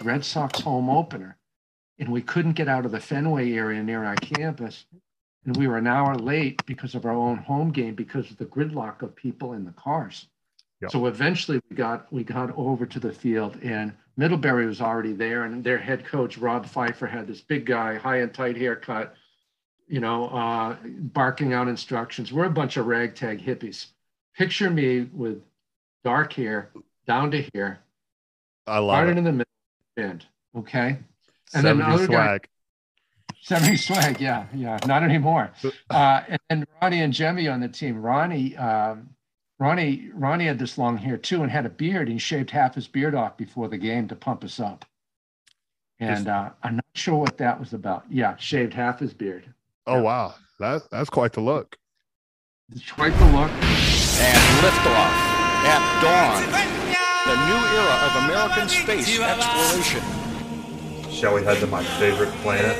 Red Sox home opener, and we couldn't get out of the Fenway area near our campus, and we were an hour late because of our own home game because of the gridlock of people in the cars. Yep. So eventually we got we got over to the field, and Middlebury was already there, and their head coach Rob Pfeiffer had this big guy, high and tight haircut, you know, uh, barking out instructions. We're a bunch of ragtag hippies. Picture me with dark hair down to here, I love started it. in the middle bend. Okay. And then the 70 other guy- swag. 70 swag, yeah, yeah, not anymore. Uh, and then Ronnie and Jemmy on the team. Ronnie, um, Ronnie, Ronnie had this long hair too and had a beard. He shaved half his beard off before the game to pump us up. And uh, I'm not sure what that was about. Yeah, shaved half his beard. Oh wow, that that's quite the look. It's quite the look. and liftoff at dawn. The new era of American space exploration. Shall we head to my favorite planet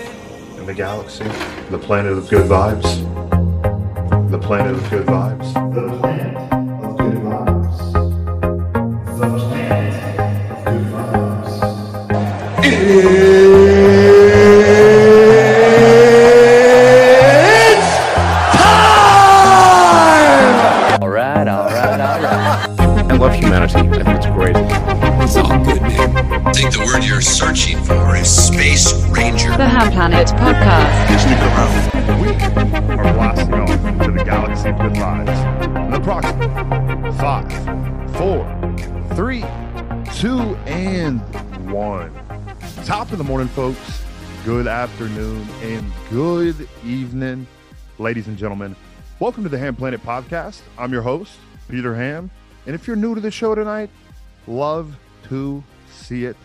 in the galaxy? The planet of good vibes. The planet of good vibes. The planet of good vibes. The planet of good vibes. Planet Podcast. We are blasting off into the galaxy of good vibes. In approximately five, four, three, two, and one. Top of the morning, folks. Good afternoon and good evening, ladies and gentlemen. Welcome to the Ham Planet Podcast. I'm your host, Peter Ham. And if you're new to the show tonight, love to see it.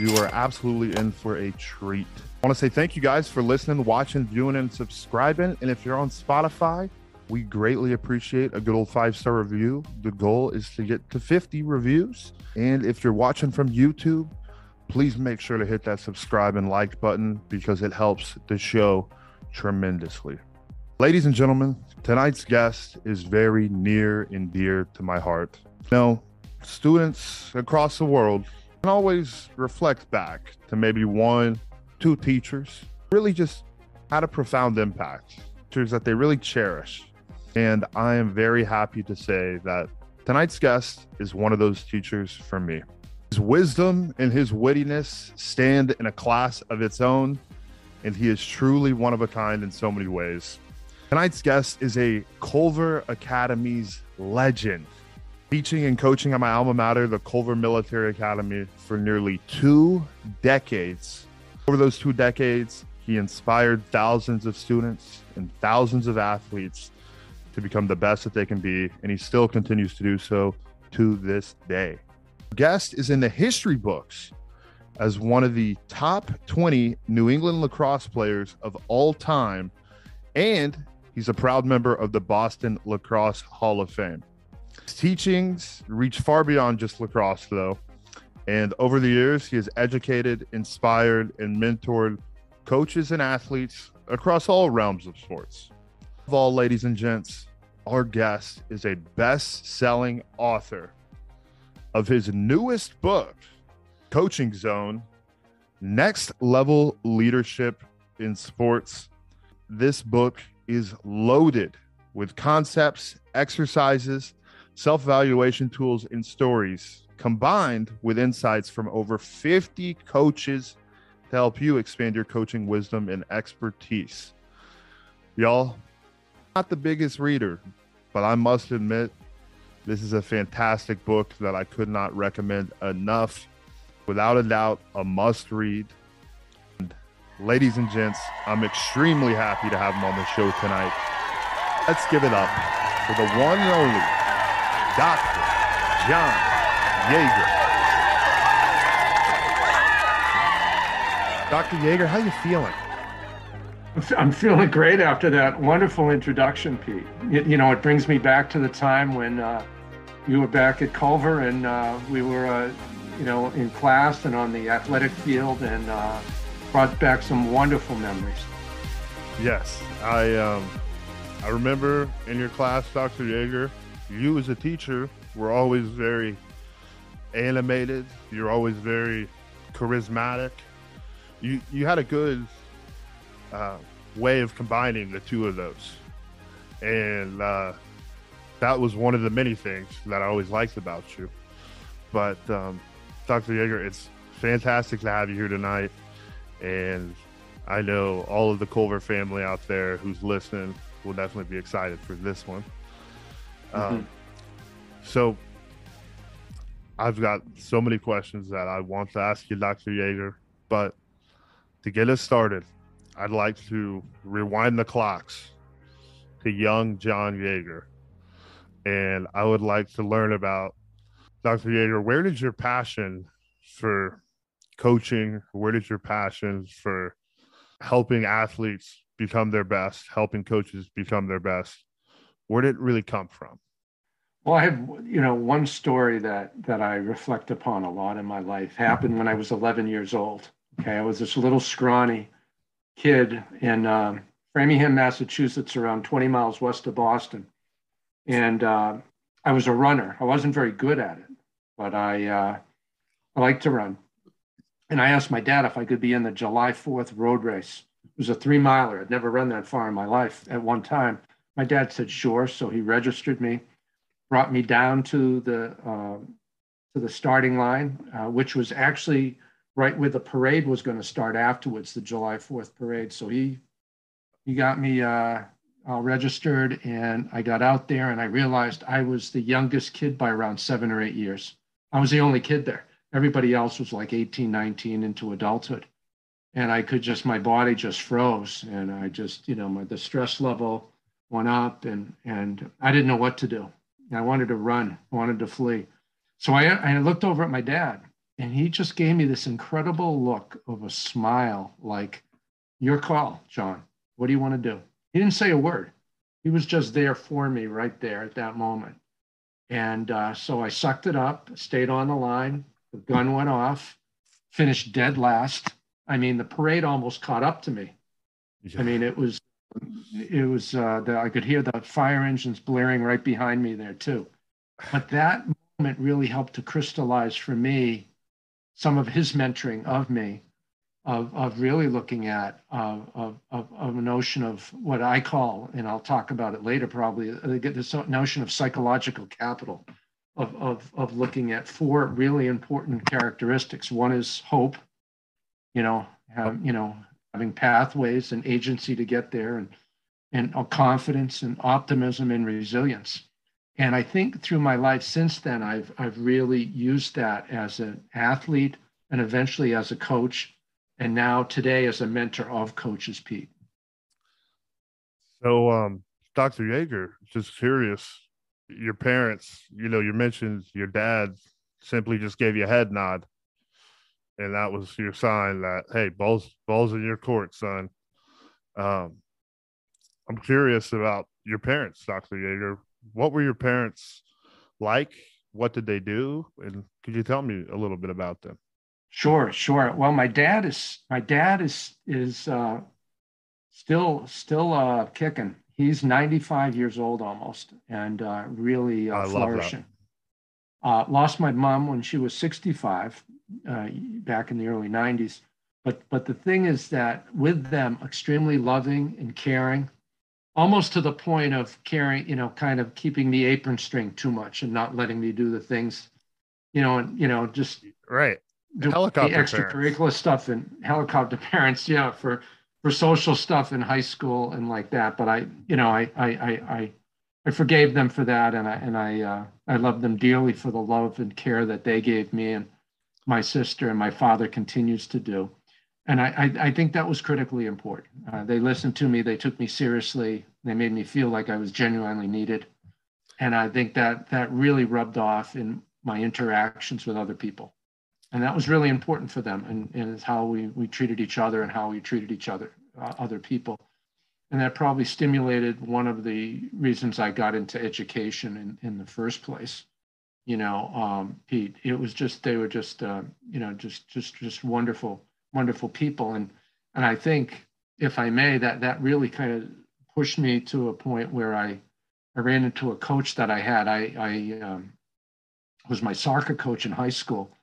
You are absolutely in for a treat. I want to say thank you guys for listening, watching, viewing, and subscribing. And if you're on Spotify, we greatly appreciate a good old five star review. The goal is to get to 50 reviews. And if you're watching from YouTube, please make sure to hit that subscribe and like button because it helps the show tremendously. Ladies and gentlemen, tonight's guest is very near and dear to my heart. Now, students across the world can always reflect back to maybe one, two teachers, really just had a profound impact, teachers that they really cherish. And I am very happy to say that tonight's guest is one of those teachers for me. His wisdom and his wittiness stand in a class of its own, and he is truly one of a kind in so many ways. Tonight's guest is a Culver Academy's legend, teaching and coaching at my alma mater, the Culver Military Academy, for nearly two decades. Over those two decades, he inspired thousands of students and thousands of athletes to become the best that they can be, and he still continues to do so to this day. Guest is in the history books as one of the top 20 New England lacrosse players of all time, and he's a proud member of the Boston Lacrosse Hall of Fame. His teachings reach far beyond just lacrosse, though, and over the years, he has educated, inspired, and mentored coaches and athletes across all realms of sports. Of all, ladies and gents, our guest is a best selling author of his newest book, Coaching Zone Next Level Leadership in Sports. This book is loaded with concepts, exercises, self evaluation tools, and stories combined with insights from over 50 coaches to help you expand your coaching wisdom and expertise. Y'all, not the biggest reader, but I must admit, this is a fantastic book that I could not recommend enough. Without a doubt, a must read. And ladies and gents, I'm extremely happy to have him on the show tonight. Let's give it up for the one and only Dr. John Yeager. Dr. Yeager, how you feeling? I'm feeling great after that wonderful introduction, Pete. You, you know, it brings me back to the time when uh, you were back at Culver and uh, we were, uh, you know, in class and on the athletic field and uh, brought back some wonderful memories. Yes, I um, I remember in your class, Dr. Yeager, you as a teacher were always very animated. You're always very charismatic. You you had a good uh, way of combining the two of those, and uh, that was one of the many things that I always liked about you. But um, Dr. Yeager, it's fantastic to have you here tonight, and I know all of the Culver family out there who's listening will definitely be excited for this one. Mm-hmm. Um, so I've got so many questions that I want to ask you, Dr. Yeager, but to get us started, I'd like to rewind the clocks to young John Yeager. And I would like to learn about Dr. Yeager, where did your passion for coaching, where did your passion for helping athletes become their best, helping coaches become their best, where did it really come from? Well, I have, you know, one story that that I reflect upon a lot in my life happened when I was 11 years old. Okay, I was this little scrawny kid in um, Framingham, Massachusetts, around 20 miles west of Boston, and uh, I was a runner. I wasn't very good at it, but I uh, I like to run. And I asked my dad if I could be in the July 4th road race. It was a three miler. I'd never run that far in my life at one time. My dad said sure, so he registered me brought me down to the uh, to the starting line, uh, which was actually right where the parade was going to start afterwards, the July Fourth parade. So he he got me uh, registered, and I got out there, and I realized I was the youngest kid by around seven or eight years. I was the only kid there. Everybody else was like 18, 19 into adulthood. And I could just, my body just froze. And I just, you know, my, the stress level went up and, and I didn't know what to do. I wanted to run, I wanted to flee. So I, I looked over at my dad, and he just gave me this incredible look of a smile like, Your call, John. What do you want to do? He didn't say a word. He was just there for me right there at that moment. And uh, so I sucked it up, stayed on the line. The gun went off, finished dead last. I mean, the parade almost caught up to me. I mean, it was it was uh, I could hear the fire engines blaring right behind me there too. But that moment really helped to crystallize for me some of his mentoring of me, of, of really looking at uh, of, of, of a notion of what I call, and I'll talk about it later probably, uh, this notion of psychological capital, of, of, of looking at four really important characteristics. One is hope, you know, have, you know, having pathways and agency to get there and and confidence and optimism and resilience. And i think through my life since then i've i've really used that as an athlete and eventually as a coach and now today as a mentor of coaches pete. So um dr yeager just curious your parents you know you mentioned your dad simply just gave you a head nod and that was your sign that hey, balls balls in your court, son. Um, I'm curious about your parents, Dr. Yeager. What were your parents like? What did they do? And could you tell me a little bit about them? Sure, sure. Well, my dad is my dad is is uh, still still uh, kicking. He's 95 years old almost, and uh, really uh, flourishing. Uh, lost my mom when she was 65 uh, back in the early 90s. But, but the thing is that with them, extremely loving and caring, almost to the point of caring, you know, kind of keeping the apron string too much and not letting me do the things, you know, and, you know, just right. Do helicopter the extracurricular parents. stuff and helicopter parents, yeah, for for social stuff in high school and like that. But I, you know, I I I I forgave them for that, and I and I uh, I love them dearly for the love and care that they gave me and my sister and my father continues to do. And I, I, I think that was critically important. Uh, they listened to me, they took me seriously, they made me feel like I was genuinely needed. And I think that that really rubbed off in my interactions with other people. And that was really important for them and, and how we, we treated each other and how we treated each other, uh, other people. And that probably stimulated one of the reasons I got into education in, in the first place you know, um, Pete. It was just they were just uh, you know just just just wonderful wonderful people, and and I think if I may that that really kind of pushed me to a point where I I ran into a coach that I had. I I um, was my soccer coach in high school,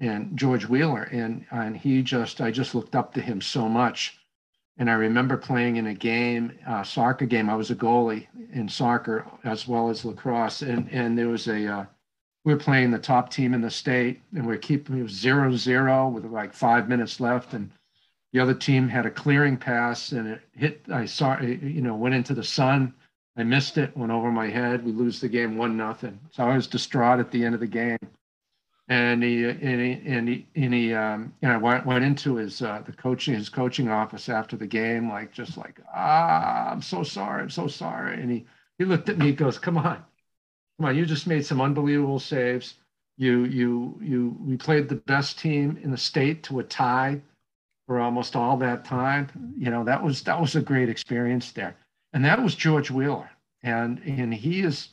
and George Wheeler, and and he just I just looked up to him so much. And I remember playing in a game, uh, soccer game. I was a goalie in soccer as well as lacrosse, and and there was a uh, were playing the top team in the state, and we are keeping zero zero with like five minutes left, and the other team had a clearing pass, and it hit. I saw it, you know, went into the sun. I missed it, went over my head. We lose the game one nothing. So I was distraught at the end of the game and he and he and he, and he um, you know went went into his uh, the coaching his coaching office after the game like just like ah I'm so sorry I'm so sorry and he he looked at me he goes come on come on you just made some unbelievable saves you you you we played the best team in the state to a tie for almost all that time you know that was that was a great experience there and that was George Wheeler and and he is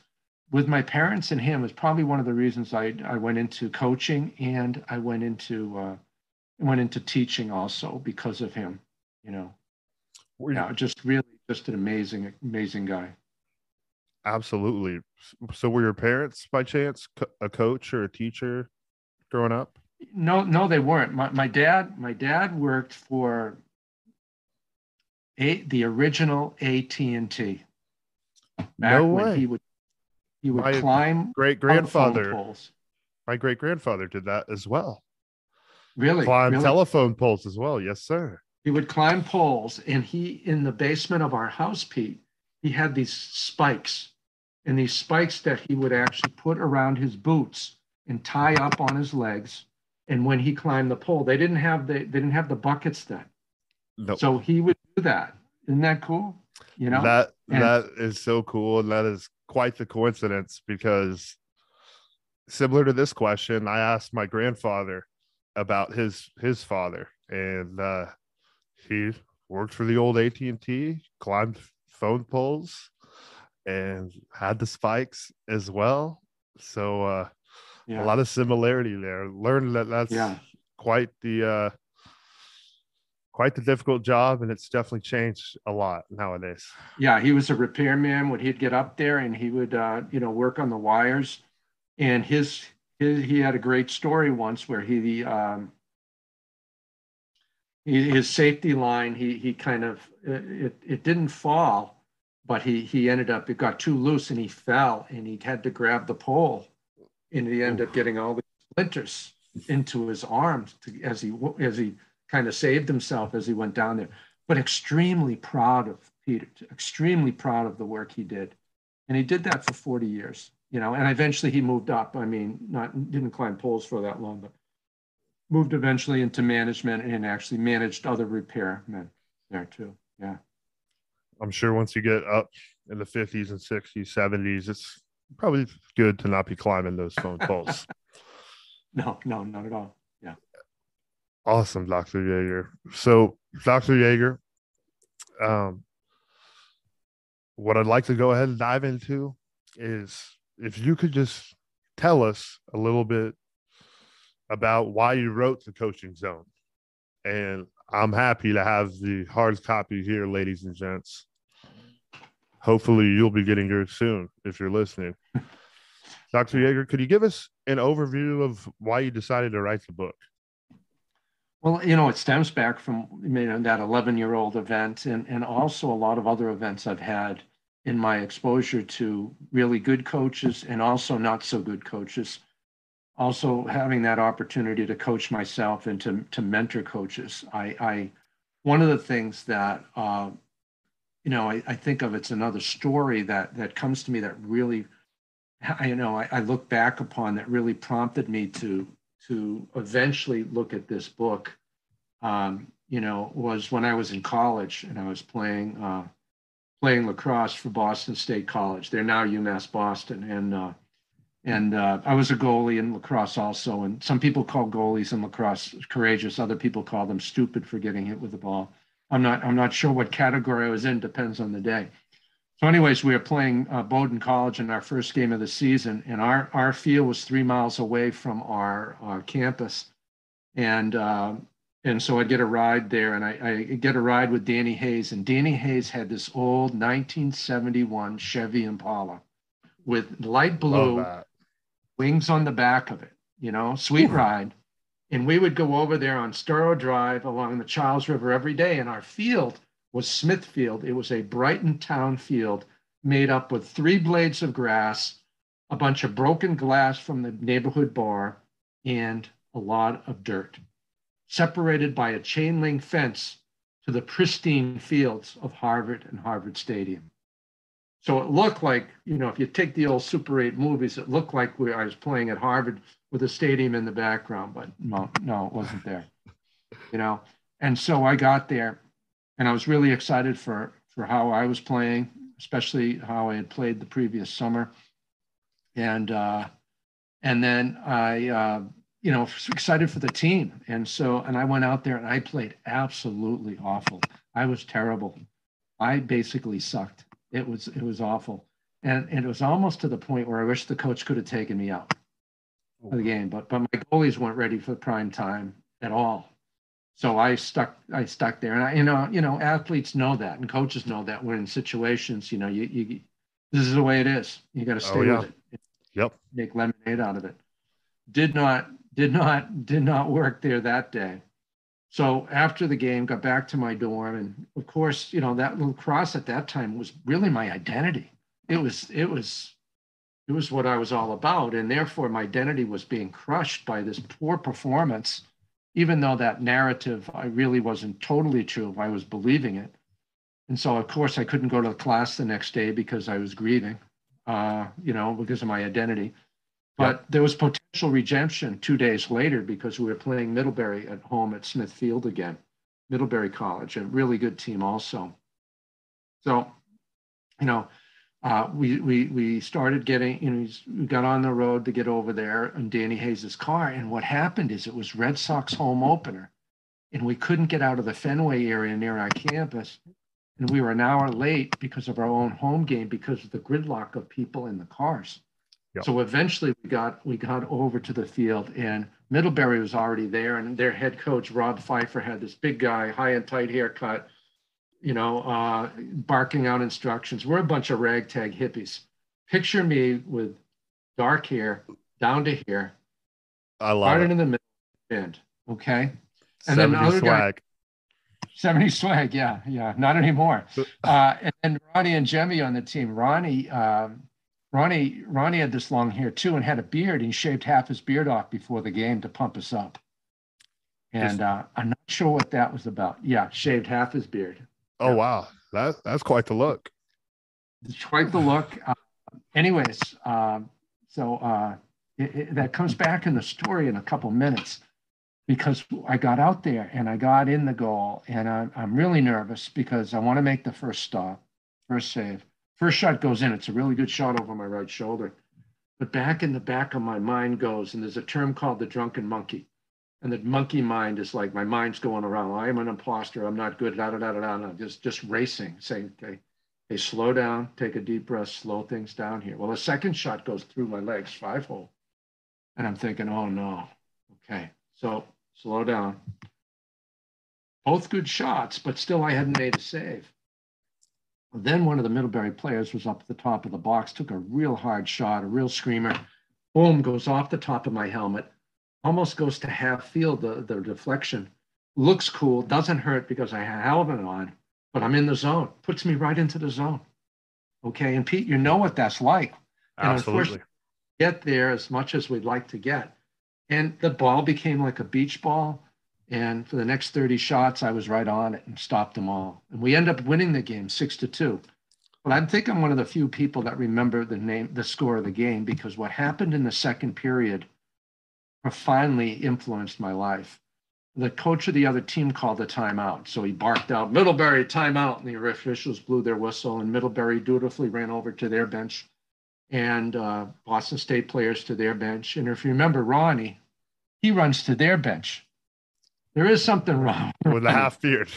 with my parents and him is probably one of the reasons I, I went into coaching and I went into uh, went into teaching also because of him. You know, Were yeah, just really just an amazing amazing guy. Absolutely. So were your parents by chance a coach or a teacher growing up? No, no, they weren't. My my dad my dad worked for a, the original AT and T. No when way. He would he would My climb great grandfather. my great grandfather did that as well. Really, Climb really? telephone poles as well. Yes, sir. he would climb poles and he in the basement of our house pete he had these spikes and these spikes that he would actually put around his boots and tie up on his legs. And when he climbed the pole they didn't have the they didn't have the buckets then. No, so he would do that. Isn't that cool? You know? That And- that is so cool, and that is quite the coincidence because similar to this question, I asked my grandfather about his his father, and uh, he worked for the old AT and T, climbed phone poles, and had the spikes as well. So uh, yeah a lot of similarity there. Learned that that's Yeah. quite the uh, quite the difficult job, and it's definitely changed a lot nowadays. Yeah, he was a repairman. When he'd get up there and he would, uh, you know, work on the wires, and his, his he had a great story once where he, um, he his safety line he he kind of uh, it it didn't fall, but he he ended up it got too loose and he fell and he had to grab the pole, and he ended up getting all the splinters into his arms to, as he as he kind of saved himself as he went down there but extremely proud of Peter, extremely proud of the work he did. And he did that for 40 years, you know, and eventually he moved up. I mean, not didn't climb poles for that long, but moved eventually into management and actually managed other repairmen there too. Yeah. I'm sure once you get up in the 50s and 60s, 70s, it's probably good to not be climbing those phone poles. No, no, not at all. Yeah. Awesome, Dr. Yeager. So, Dr. Yeager, um, what I'd like to go ahead and dive into is if you could just tell us a little bit about why you wrote the coaching zone. And I'm happy to have the hard copy here, ladies and gents. Hopefully, you'll be getting yours soon if you're listening. Dr. Yeager, could you give us an overview of why you decided to write the book? Well, you know, it stems back from you know, that 11 year old event and, and also a lot of other events I've had in my exposure to really good coaches and also not so good coaches. Also having that opportunity to coach myself and to, to mentor coaches. I, I one of the things that uh, you know I, I think of it's another story that that comes to me that really I you know I, I look back upon that really prompted me to to eventually look at this book, um, you know, was when I was in college and I was playing uh, playing lacrosse for Boston State College. They're now UMass Boston, and uh, and uh, I was a goalie in lacrosse also. And some people call goalies in lacrosse courageous. Other people call them stupid for getting hit with the ball. I'm not I'm not sure what category I was in. Depends on the day. So, anyways, we were playing uh, Bowdoin College in our first game of the season, and our our field was three miles away from our, our campus, and uh, and so I'd get a ride there, and I, I get a ride with Danny Hayes, and Danny Hayes had this old 1971 Chevy Impala with light blue. Wings on the back of it. You know, sweet ride. And we would go over there on Storrow Drive along the Charles River every day. And our field was Smithfield. It was a Brighton town field made up with three blades of grass, a bunch of broken glass from the neighborhood bar, and a lot of dirt, separated by a chain link fence to the pristine fields of Harvard and Harvard Stadium. So it looked like, you know, if you take the old Super 8 movies, it looked like we, I was playing at Harvard with a stadium in the background, but no, no, it wasn't there. You know, and so I got there and I was really excited for for how I was playing, especially how I had played the previous summer. And uh and then I uh you know, excited for the team. And so, and I went out there and I played absolutely awful. I was terrible. I basically sucked. It was, it was awful. And, and it was almost to the point where I wish the coach could have taken me out of the game, but, but my goalies weren't ready for prime time at all. So I stuck, I stuck there and I, you know, you know, athletes know that and coaches know that when in situations, you know, you, you, this is the way it is. You got to oh, stay Oh, yeah. with it. Yep. Make lemonade out of it. Did not did not did not work there that day. So after the game, got back to my dorm, and of course, you know that lacrosse at that time was really my identity. It was it was it was what I was all about, and therefore my identity was being crushed by this poor performance. Even though that narrative I really wasn't totally true, I was believing it, and so of course I couldn't go to class the next day because I was grieving, uh, you know, because of my identity. But there was potential redemption two days later because we were playing Middlebury at home at Smithfield again, Middlebury College, a really good team also. So, you know, uh, we we we started getting, you know, we got on the road to get over there in Danny Hayes's car, and what happened is it was Red Sox home opener, and we couldn't get out of the Fenway area near our campus, and we were an hour late because of our own home game because of the gridlock of people in the cars. Yep. So eventually we got we got over to the field and Middlebury was already there and their head coach Rob Pfeiffer had this big guy, high and tight haircut, you know, uh, barking out instructions. We're a bunch of ragtag hippies. Picture me with dark hair down to here, I love started it. in the middle. Okay. And then 70 the other guy- swag. 70 swag, yeah, yeah, not anymore. Uh, and then Ronnie and Jemmy on the team. Ronnie, um, Ronnie, Ronnie had this long hair too and had a beard. He shaved half his beard off before the game to pump us up. And uh, I'm not sure what that was about. Yeah, shaved half his beard. Oh wow, that that's quite the look. It's quite the look. Uh, anyways, um, so uh, it, it- that comes back in the story in a couple minutes because I got out there and I got in the goal and I'm, I'm really nervous because I want to make the first stop, first save. First shot goes in. It's a really good shot over my right shoulder. But back in the back of my mind goes, and there's a term called the drunken monkey. And the monkey mind is like my mind's going around. I am an imposter. I'm not good. Da da da da da. da, Just just racing, saying, okay, hey, slow down, take a deep breath, slow things down here. Well, the second shot goes through my legs, five hole. And I'm thinking, oh no. Okay. So slow down. Both good shots, but still I hadn't made a save. Then one of the Middlebury players was up at the top of the box, took a real hard shot, a real screamer. Boom, goes off the top of my helmet, almost goes to half field, the, the deflection. Looks cool, doesn't hurt because I have helmet on, but I'm in the zone, puts me right into the zone. Okay, and Pete, you know what that's like. And Absolutely. get there as much as we'd like to get. And the ball became like a beach ball. And for the next 30 shots, I was right on it and stopped them all. And we end up winning the game six to two. But I think I'm one of the few people that remember the name, the score of the game, because what happened in the second period profoundly influenced my life. The coach of the other team called a timeout. So he barked out, Middlebury, timeout. And the officials blew their whistle, and Middlebury dutifully ran over to their bench and uh, Boston State players to their bench. And if you remember Ronnie, he runs to their bench. There is something wrong With the half beard.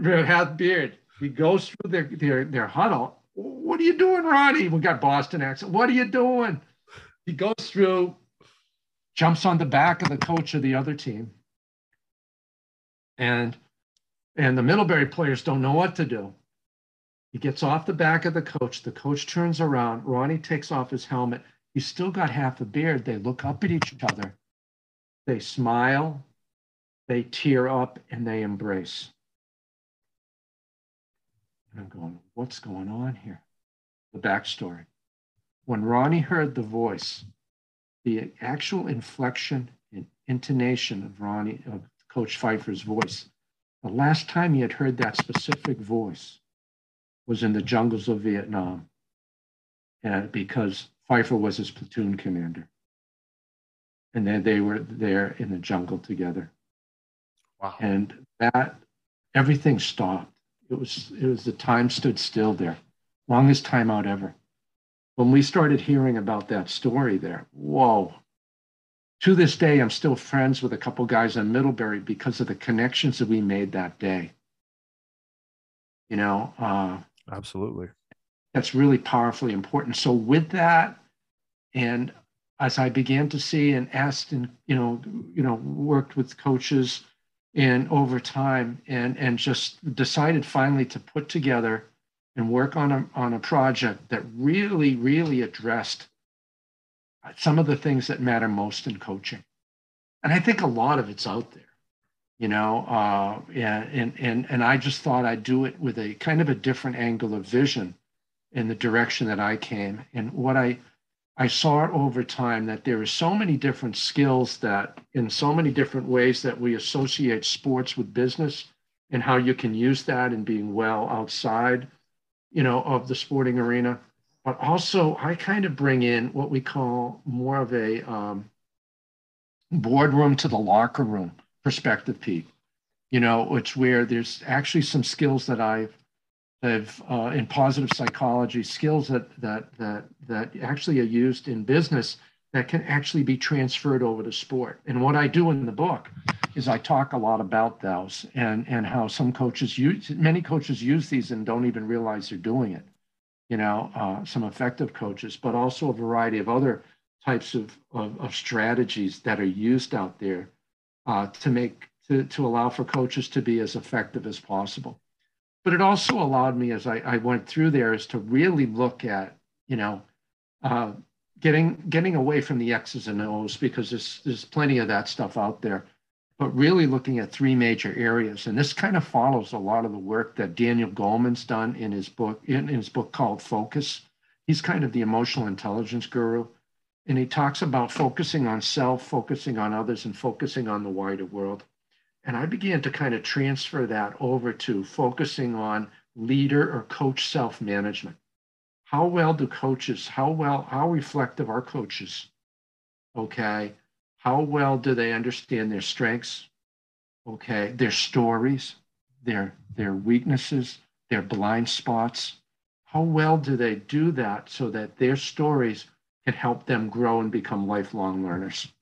Half beard. He goes through their, their their huddle. What are you doing, Ronnie? We got Boston accent. What are you doing? He goes through, jumps on the back of the coach of the other team, and and the Middlebury players don't know what to do. He gets off the back of the coach. The coach turns around. Ronnie takes off his helmet. He's still got half a beard. They look up at each other. they smile, they tear up, and they embrace. And I'm going, what's going on here? The backstory. When Ronnie heard the voice, the actual inflection and intonation of Ronnie, of Coach Pfeiffer's voice, the last time he had heard that specific voice was in the jungles of Vietnam, and because Pfeiffer was his platoon commander. And then they were there in the jungle together. Wow. And that everything stopped. It was it was the time stood still there. Longest time out ever. When we started hearing about that story there, whoa. To this day, I'm still friends with a couple guys in Middlebury because of the connections that we made that day. You know, uh, Absolutely. that's really powerfully important. So with that, and as I began to see and asked and you know, you know, worked with coaches and over time and and just decided finally to put together and work on a on a project that really, really addressed some of the things that matter most in coaching. And I think a lot of it's out there you know uh, and and and i just thought i'd do it with a kind of a different angle of vision in the direction that i came and what i i saw over time that there are so many different skills that in so many different ways that we associate sports with business and how you can use that in being well outside you know of the sporting arena but also i kind of bring in what we call more of a um, boardroom to the locker room perspective, Pete. You know, it's where there's actually some skills that I've have uh, in positive psychology, skills that that that that actually are used in business that can actually be transferred over to sport. And what I do in the book is I talk a lot about those and and how some coaches use many coaches use these and don't even realize they're doing it. You know, uh, some effective coaches, but also a variety of other types of, of, of strategies that are used out there uh, to make to, to allow for coaches to be as effective as possible. But it also allowed me, as I, I went through there, is to really look at you know uh, getting getting away from the X's and O's because there's there's plenty of that stuff out there, but really looking at three major areas. And this kind of follows a lot of the work that Daniel Goleman's done in his book in, in his book called Focus. He's kind of the emotional intelligence guru and he talks about focusing on self, focusing on others, and focusing on the wider world. And I began to kind of transfer that over to focusing on leader or coach self management. How well do coaches, how well, how reflective are coaches? Okay. How well do they understand their strengths? Okay. Their stories, their, their weaknesses, their blind spots. How well do they do that so that their stories can help them grow and become lifelong learners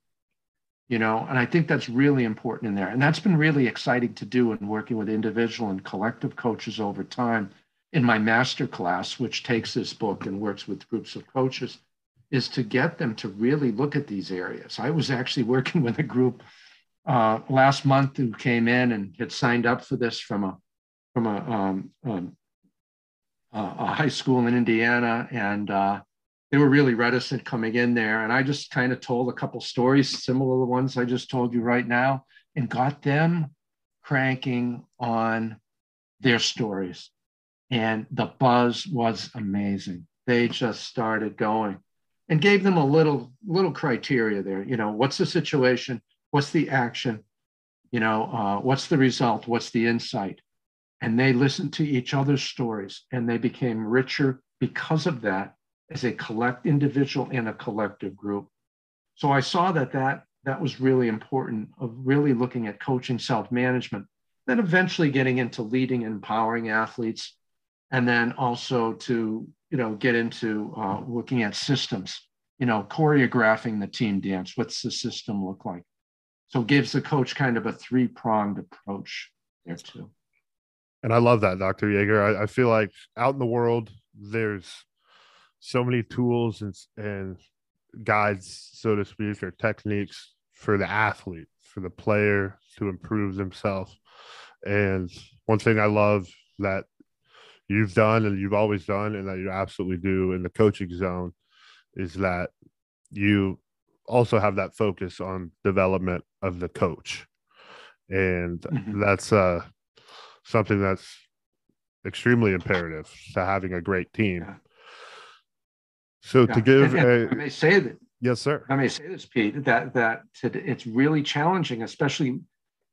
you know and i think that's really important in there. And that's been really exciting to do in working with individual and collective coaches over time in my master class which takes this book and works with groups of coaches is to get them to really look at these areas. I was actually working with a group uh, last month who came in and had signed up for this from a from a, um, um, a high school in indiana. And uh, they were really reticent coming in there. And I just kind of told a couple stories similar to the ones I just told you right now and got them cranking on their stories. And the buzz was amazing. They just started going and gave them a little little criteria there. You know, what's the situation? What's the action? You know, uh, what's the result? What's the insight? And they listened to each other's stories and they became richer because of that as a collect individual and a collective group. So I saw that that that was really important of really looking at coaching self-management, then eventually getting into leading and empowering athletes, and then also to you know get into uh, looking at systems, you know, choreographing the team dance. What's the system look like? So gives the coach kind of a three-pronged approach there too. And I love that, Dr. Yeager. I, I feel like out in the world, there's so many tools and and guides, so to speak, or techniques for the athlete, for the player to improve themselves. And one thing I love that you've done and you've always done, and that you absolutely do in the coaching zone, is that you also have that focus on development of the coach, and Mhm. that's uh something that's extremely imperative to having a great team. Yeah. So Yeah. to give And- and a I may say that yes, sir. I may say this, Pete, that that it's really challenging, especially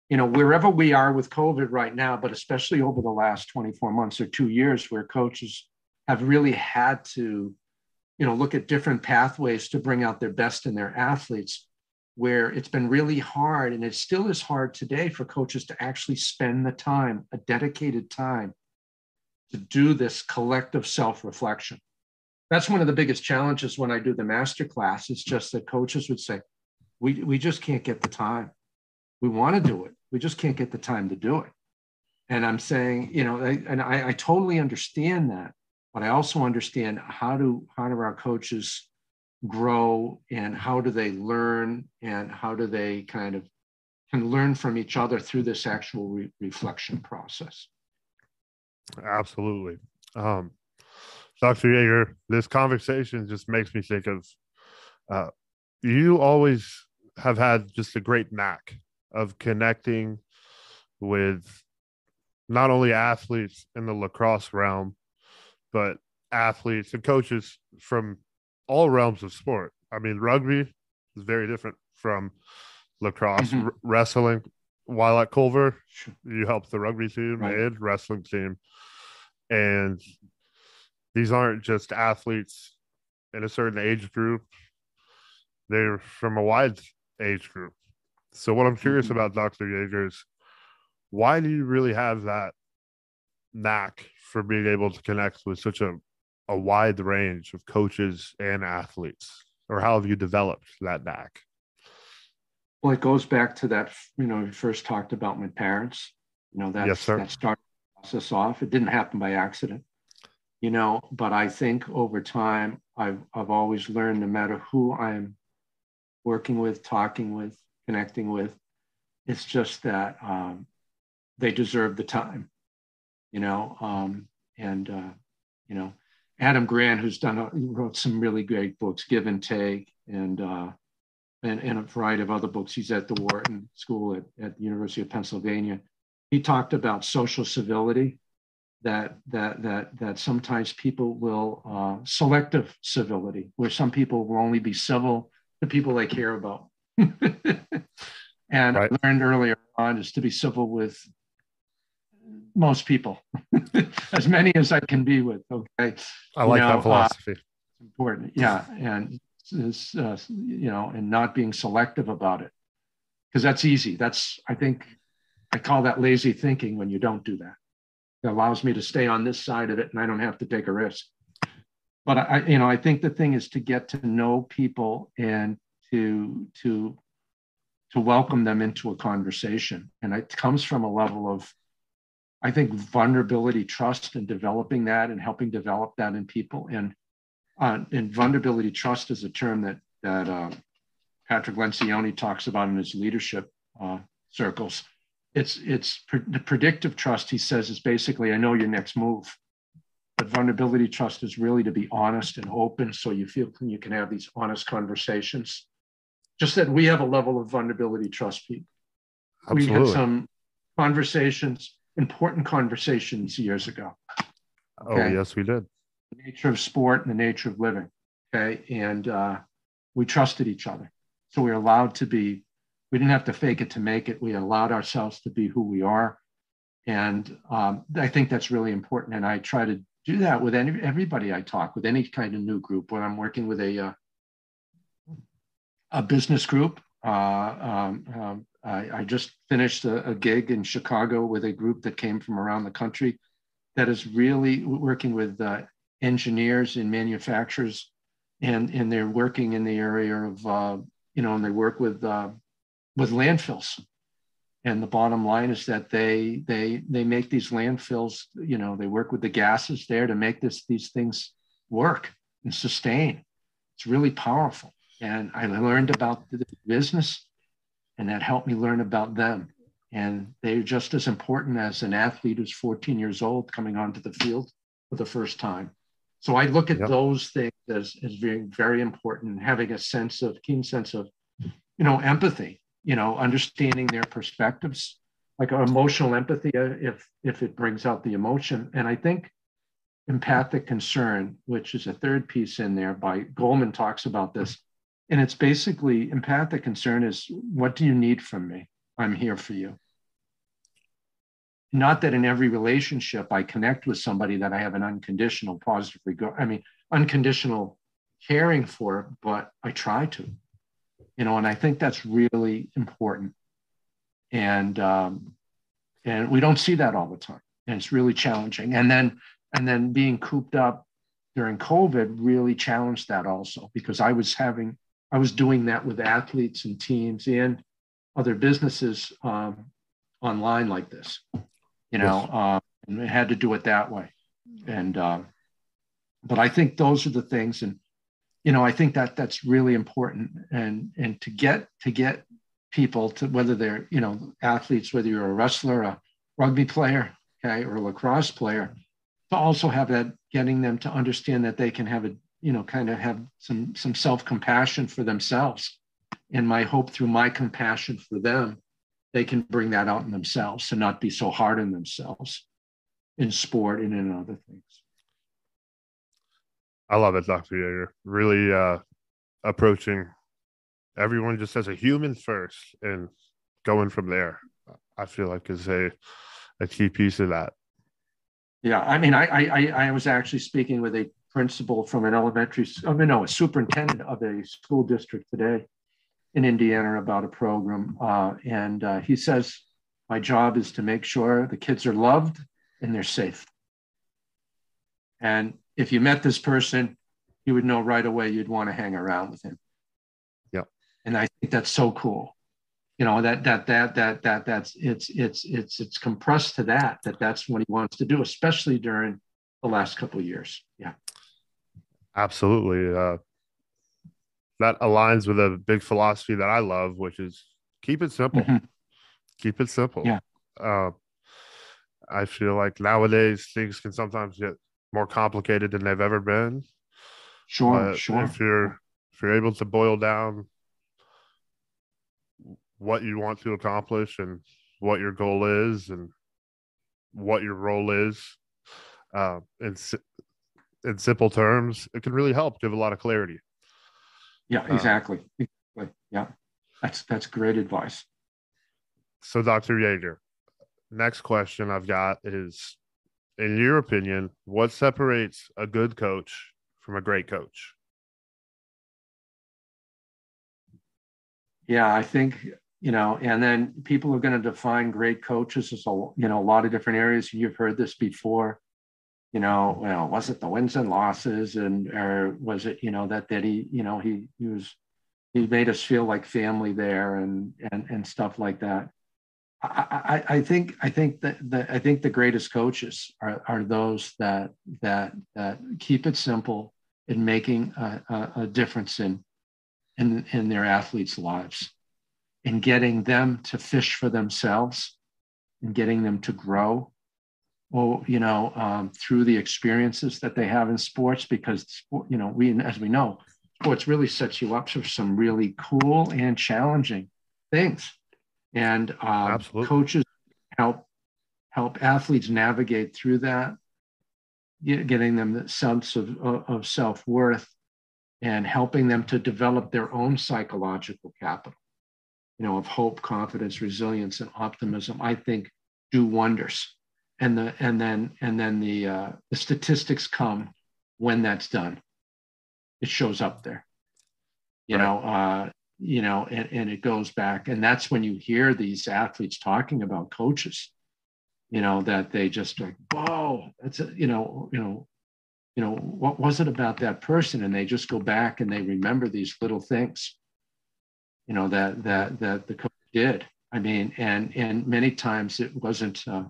you know wherever we are with COVID right now, but especially over the last 24 months or two years, where coaches have really had to, you know, look at different pathways to bring out their best in their athletes. Where it's been really hard, and it still is hard today for coaches to actually spend the time, a dedicated time, to do this collective self-reflection that's one of the biggest challenges when I do the master class. It's just that coaches would say, we, we just can't get the time. We want to do it. We just can't get the time to do it. And I'm saying, you know, I, and I, I totally understand that, but I also understand how do how do our coaches grow and how do they learn and how do they kind of can learn from each other through this actual re- reflection process. Absolutely. Um, Dr. Yeager, this conversation just makes me think of uh, you always have had just a great knack of connecting with not only athletes in the lacrosse realm, but athletes and coaches from all realms of sport. I mean, rugby is very different from lacrosse, Mhm. R- wrestling. While at Culver, you helped the rugby team Right. and wrestling team. And these aren't just athletes in a certain age group, they're from a wide age group. So, what I'm curious Mhm. about, Dr. Yeager, is why do you really have that knack for being able to connect with such a, a wide range of coaches and athletes? Or how have you developed that knack? Well, it goes back to that, you know, we first talked about my parents. You know, that, Yes, sir. that started the process off. It didn't happen by accident, you know, but I think over time, I've, I've always learned no matter who I'm working with, talking with, connecting with, it's just that um, they deserve the time, you know, um, and, uh, you know, Adam Grant, who's done, a, wrote some really great books, Give and Take, and, uh, and, and a variety of other books. He's at the Wharton School at, at the University of Pennsylvania. He talked about social civility, that that that that sometimes people will uh, selective civility, where some people will only be civil to people they care about. and Right. I learned earlier on is to be civil with most people, as many as I can be with. Okay I You like know, that uh, philosophy. important yeah and is uh, you know and not being selective about it because that's easy that's i think i call that lazy thinking when you don't do that it allows me to stay on this side of it and i don't have to take a risk. But i you know i think the thing is to get to know people and to to to welcome them into a conversation. And it comes from a level of i think vulnerability trust and developing that and helping develop that in people. And uh, and vulnerability trust is a term that that uh, Patrick Lencioni talks about in his leadership uh, circles. It's it's pre- the predictive trust. He says is basically I know your next move, but vulnerability trust is really to be honest and open, so you feel you can have these honest conversations. Just that we have a level of vulnerability trust, Pete. We had some conversations, important conversations years ago Oh, yes, we did. the nature of sport and the nature of living. Okay. And uh, we trusted each other. So we're allowed to be, we didn't have to fake it to make it. We allowed ourselves to be who we are. And um, I think that's really important. And I try to do that with any, everybody I talk with, any kind of new group. When I'm working with a, uh, a business group, uh, um, um, I, I just finished a, a gig in Chicago with a group that came from around the country that is really working with uh, engineers and manufacturers, and and they're working in the area of uh, you know, and they work with uh, with landfills. And the bottom line is that they they they make these landfills. You know, they work with the gases there to make this these things work and sustain. It's really powerful. And I learned about the business, and that helped me learn about them and they're just as important as an athlete who's 14 years old coming onto the field for the first time. So I look at Yep. those things as, as being very important, having a sense of keen sense of, you know, empathy, you know, understanding their perspectives, like emotional empathy, uh, if if it brings out the emotion. And I think empathic concern, which is a third piece in there by Goleman talks about this. And it's basically empathic concern is what do you need from me? I'm here for you. Not that in every relationship I connect with somebody that I have an unconditional positive regard, I mean, unconditional caring for, but I try to, you know, and I think that's really important. And um, and we don't see that all the time, and it's really challenging. And then and then being cooped up during COVID really challenged that also because I was having I was doing that with athletes and teams and other businesses um, online like this, you know, uh, and I had to do it that way. And uh, but I think those are the things, and you know, I think that that's really important. And and to get to get people to whether they're you know athletes, whether you're a wrestler, a rugby player, okay, or a lacrosse player, to also have that getting them to understand that they can have a you know kind of have some some self-compassion for themselves and my hope through my compassion for them they can bring that out in themselves and not be so hard on themselves in sport and in other things I love it, Dr. Yeager. Really uh, approaching everyone just as a human first and going from there. I feel like is a a key piece of that. yeah i mean i i i was actually speaking with a principal from an elementary i mean no a superintendent of a school district today in indiana about a program uh, and uh, he says my job is to make sure the kids are loved and they're safe and if you met this person you would know right away you'd want to hang around with him Yep. and i think that's so cool you know that that that that that that's it's it's it's it's compressed to that that that's what he wants to do especially during the last couple of years yeah Absolutely. Uh, that aligns with a big philosophy that I love, which is keep it simple. Mhm. Keep it simple. Yeah. Uh, I feel like nowadays things can sometimes get more complicated than they've ever been. sure But sure if you're if you're able to boil down what you want to accomplish and what your goal is and what your role is uh, in in simple terms, it can really help give a lot of clarity. yeah uh, exactly exactly yeah that's that's great advice So, Dr. Yeager, next question I've got is in your opinion, what separates a good coach from a great coach? Yeah, I think you know, and then people are going to define great coaches as a you know a lot of different areas. You've heard this before. You know, well, was it the wins and losses, and or was it you know that that he you know he he was he made us feel like family there and and and stuff like that. I, I, think I think that the I think the greatest coaches are, are those that that that keep it simple in making a, a, a difference in in in their athletes' lives, in getting them to fish for themselves, and getting them to grow, well, you know, um, through the experiences that they have in sports, because you know we as we know, sports really sets you up for some really cool and challenging things, and um, coaches help help athletes navigate through that, getting them the sense of, of of self-worth and helping them to develop their own psychological capital, you know, of hope, confidence, resilience, and optimism, I think do wonders. And the and then and then the uh, the statistics come when that's done. It shows up there. You Right. know, uh, you know, and, and it goes back. And that's when you hear these athletes talking about coaches, you know, that they just like, whoa, that's a, you know, you know, you know, what was it about that person? And they just go back and they remember these little things, you know, that that that the coach did. I mean, and and many times it wasn't, uh,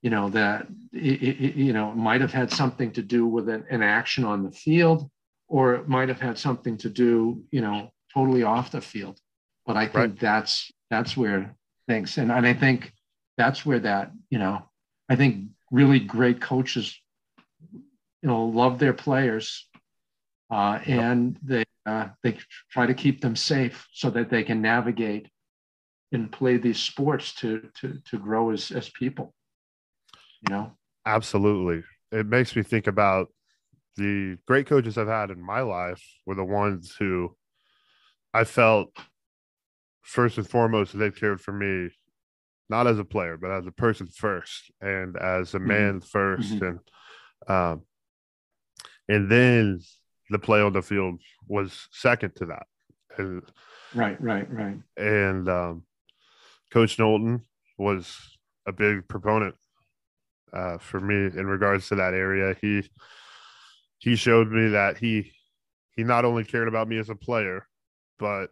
you know, that it, it, you know might have had something to do with an, an action on the field, or it might have had something to do, you know, totally off the field. But I think Right. that's that's where things, and, and I think that's where that, you know, I think really great coaches you know love their players uh, and they uh, they try to keep them safe so that they can navigate and play these sports to to to grow as as people you know Absolutely. It makes me think about the great coaches I've had in my life were the ones who I felt first and foremost they cared for me, not as a player, but as a person first and as a man 1st Mhm. And um and then the play on the field was second to that. And right right right and um, Coach Knowlton was a big proponent uh, for me in regards to that area. He he showed me that he he not only cared about me as a player, but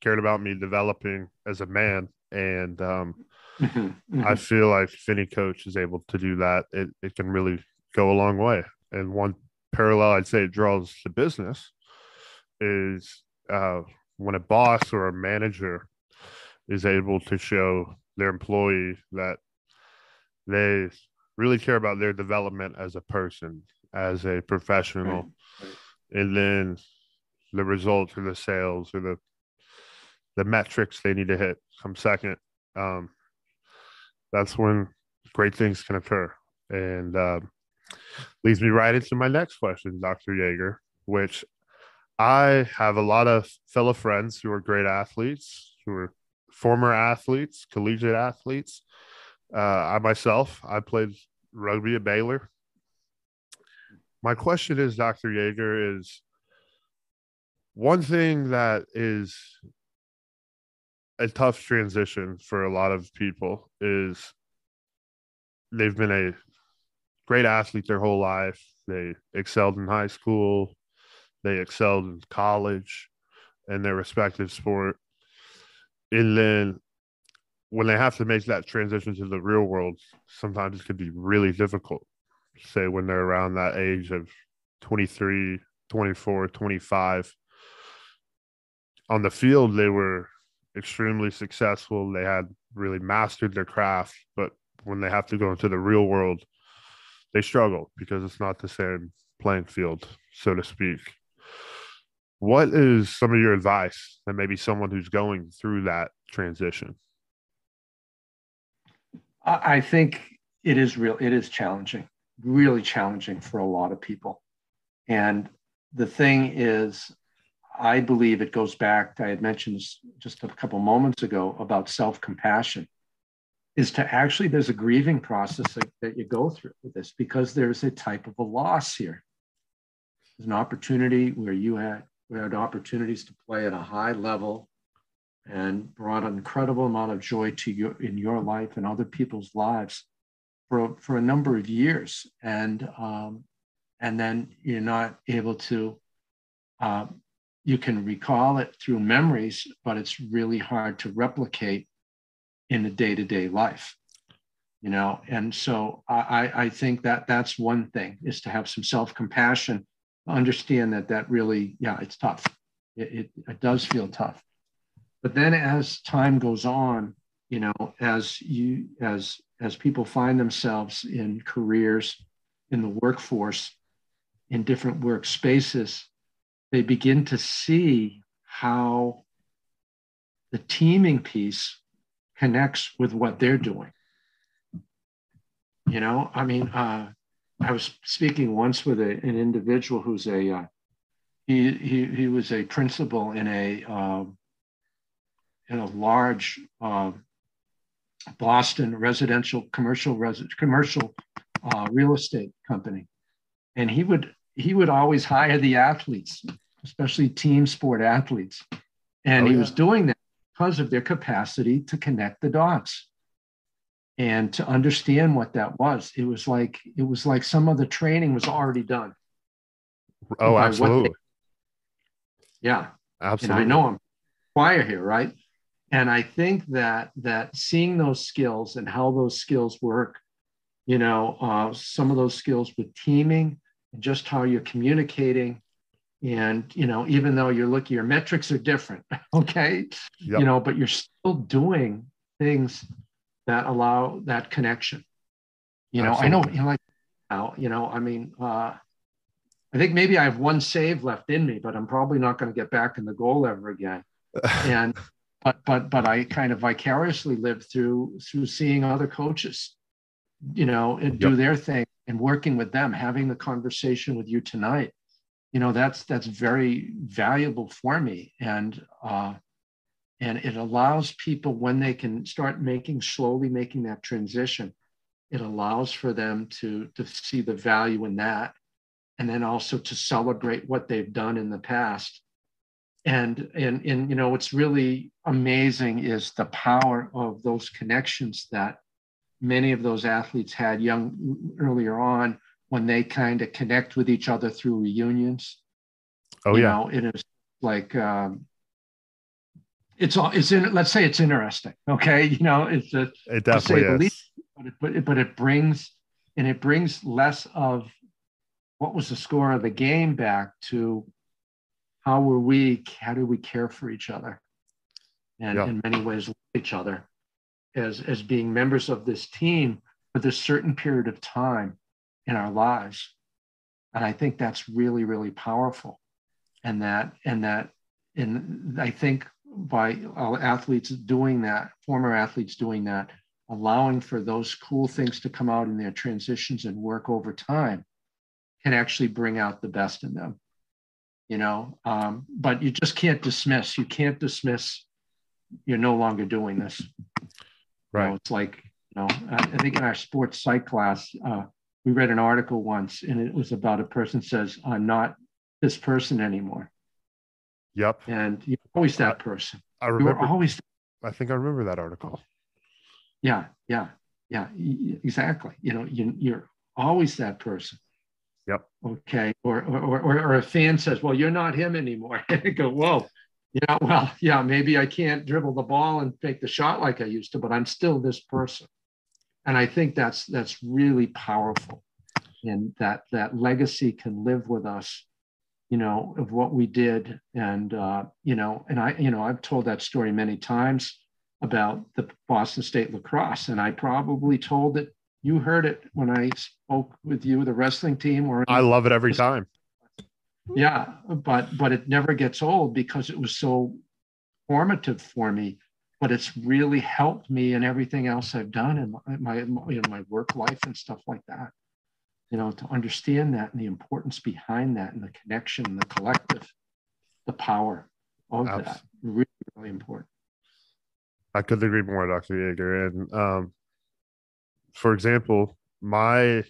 cared about me developing as a man. And um, Mhm, mhm. I feel like if any coach is able to do that, it, it can really go a long way. And one parallel I'd say it draws to business is uh, when a boss or a manager is able to show their employee that they really care about their development as a person, as a professional, Right, right. and then the results or the sales or the the metrics they need to hit come second. Um, that's when great things can occur. And um, leads me right into my next question, Dr. Yeager, which I have a lot of fellow friends who are great athletes, who are former athletes, collegiate athletes. Uh, I myself, I played rugby at Baylor. My question is, Dr. Yeager, is one thing that is a tough transition for a lot of people is they've been a great athlete their whole life. They excelled in high school, they excelled in college in their respective sport. And then when they have to make that transition to the real world, sometimes it can be really difficult. Say when they're around that age of 23, 24, 25. On the field, they were extremely successful. They had really mastered their craft, but when they have to go into the real world, they struggle because it's not the same playing field, so to speak. What is some of your advice that maybe someone who's going through that transition? I think it is real. It is challenging, really challenging for a lot of people. And the thing is, I believe it goes back. I had mentioned just a couple moments ago about self-compassion. Is to actually there's a grieving process that, that you go through with this because there's a type of a loss here. There's an opportunity where you had we had opportunities to play at a high level and brought an incredible amount of joy to you in your life and other people's lives for, for a number of years. And, um, and then you're not able to, um, you can recall it through memories, but it's really hard to replicate in the day to day life. You know, and so I, I- think that that's one thing is to have some self compassion, understand that that really, yeah, it's tough. It, it, it does feel tough but then as time goes on you know as you as as people find themselves in careers in the workforce in different work spaces they begin to see how the teaming piece connects with what they're doing. You know i mean uh, i was speaking once with a, an individual who's a uh, he, he he was a principal in a um, in a large uh, Boston residential commercial res- commercial uh, real estate company, and he would he would always hire the athletes, especially team sport athletes, and Oh, he yeah. was doing that because of their capacity to connect the dots and to understand what that was. It was like it was like some of the training was already done. Oh, what they- absolutely. Yeah, Absolutely. and I know I'm choir here, right? And I think that that seeing those skills and how those skills work, you know, uh, some of those skills with teaming just how you're communicating, and you know, even though you're looking, your metrics are different, okay, Yep. you know, but you're still doing things that allow that connection. You know, I know, you know, like now. You know, I mean, uh, I think maybe I have one save left in me, but I'm probably not going to get back in the goal ever again. and but but but I kind of vicariously lived through through seeing other coaches, you know, and do Yep. their thing and working with them, having the conversation with you tonight. You know, that's that's very valuable for me. And uh and it allows people when they can start making slowly making that transition, it allows for them to to see the value in that and then also to celebrate what they've done in the past and and and you know what's really amazing is the power of those connections that many of those athletes had young earlier on when they kind of connect with each other through reunions Oh you yeah. know it is like um it's all it's in let's say it's interesting okay you know it's a It definitely is. least, but it, but it, but it brings and it brings less of what was the score of the game back to how were we how do we care for each other and Yeah. in many ways each other as as being members of this team for this certain period of time in our lives. And i think that's really really powerful. And that and that and i think by athletes doing that former athletes doing that allowing for those cool things to come out in their transitions and work over time can actually bring out the best in them you know? Um, but you just can't dismiss you can't dismiss you're no longer doing this You Right. know, it's like you know i I think in our sports psych class uh, we read an article once and it was about a person says i'm not this person anymore Yep. and you're always that person I you were remember. always I think I remember that article. yeah yeah yeah exactly you know you, you're always that person Yep. okay or or, or or a fan says well you're not him anymore and I go whoa yeah well yeah maybe i can't dribble the ball and make the shot like i used to but i'm still this person. And i think that's that's really powerful. And that that legacy can live with us you know of what we did. And uh you know and i you know i've told that story many times about the boston state lacrosse. And i probably told it you heard it when i spoke with you the wrestling team. Or I love it every time. Yeah but but it never gets old because it was so formative for me but it's really helped me in everything else i've done in my, my you know my work life and stuff like that you know to understand that and the importance behind that and the connection and the collective the power of Abs- that really really important I couldn't agree more, Dr. Yeager. And um, for example, my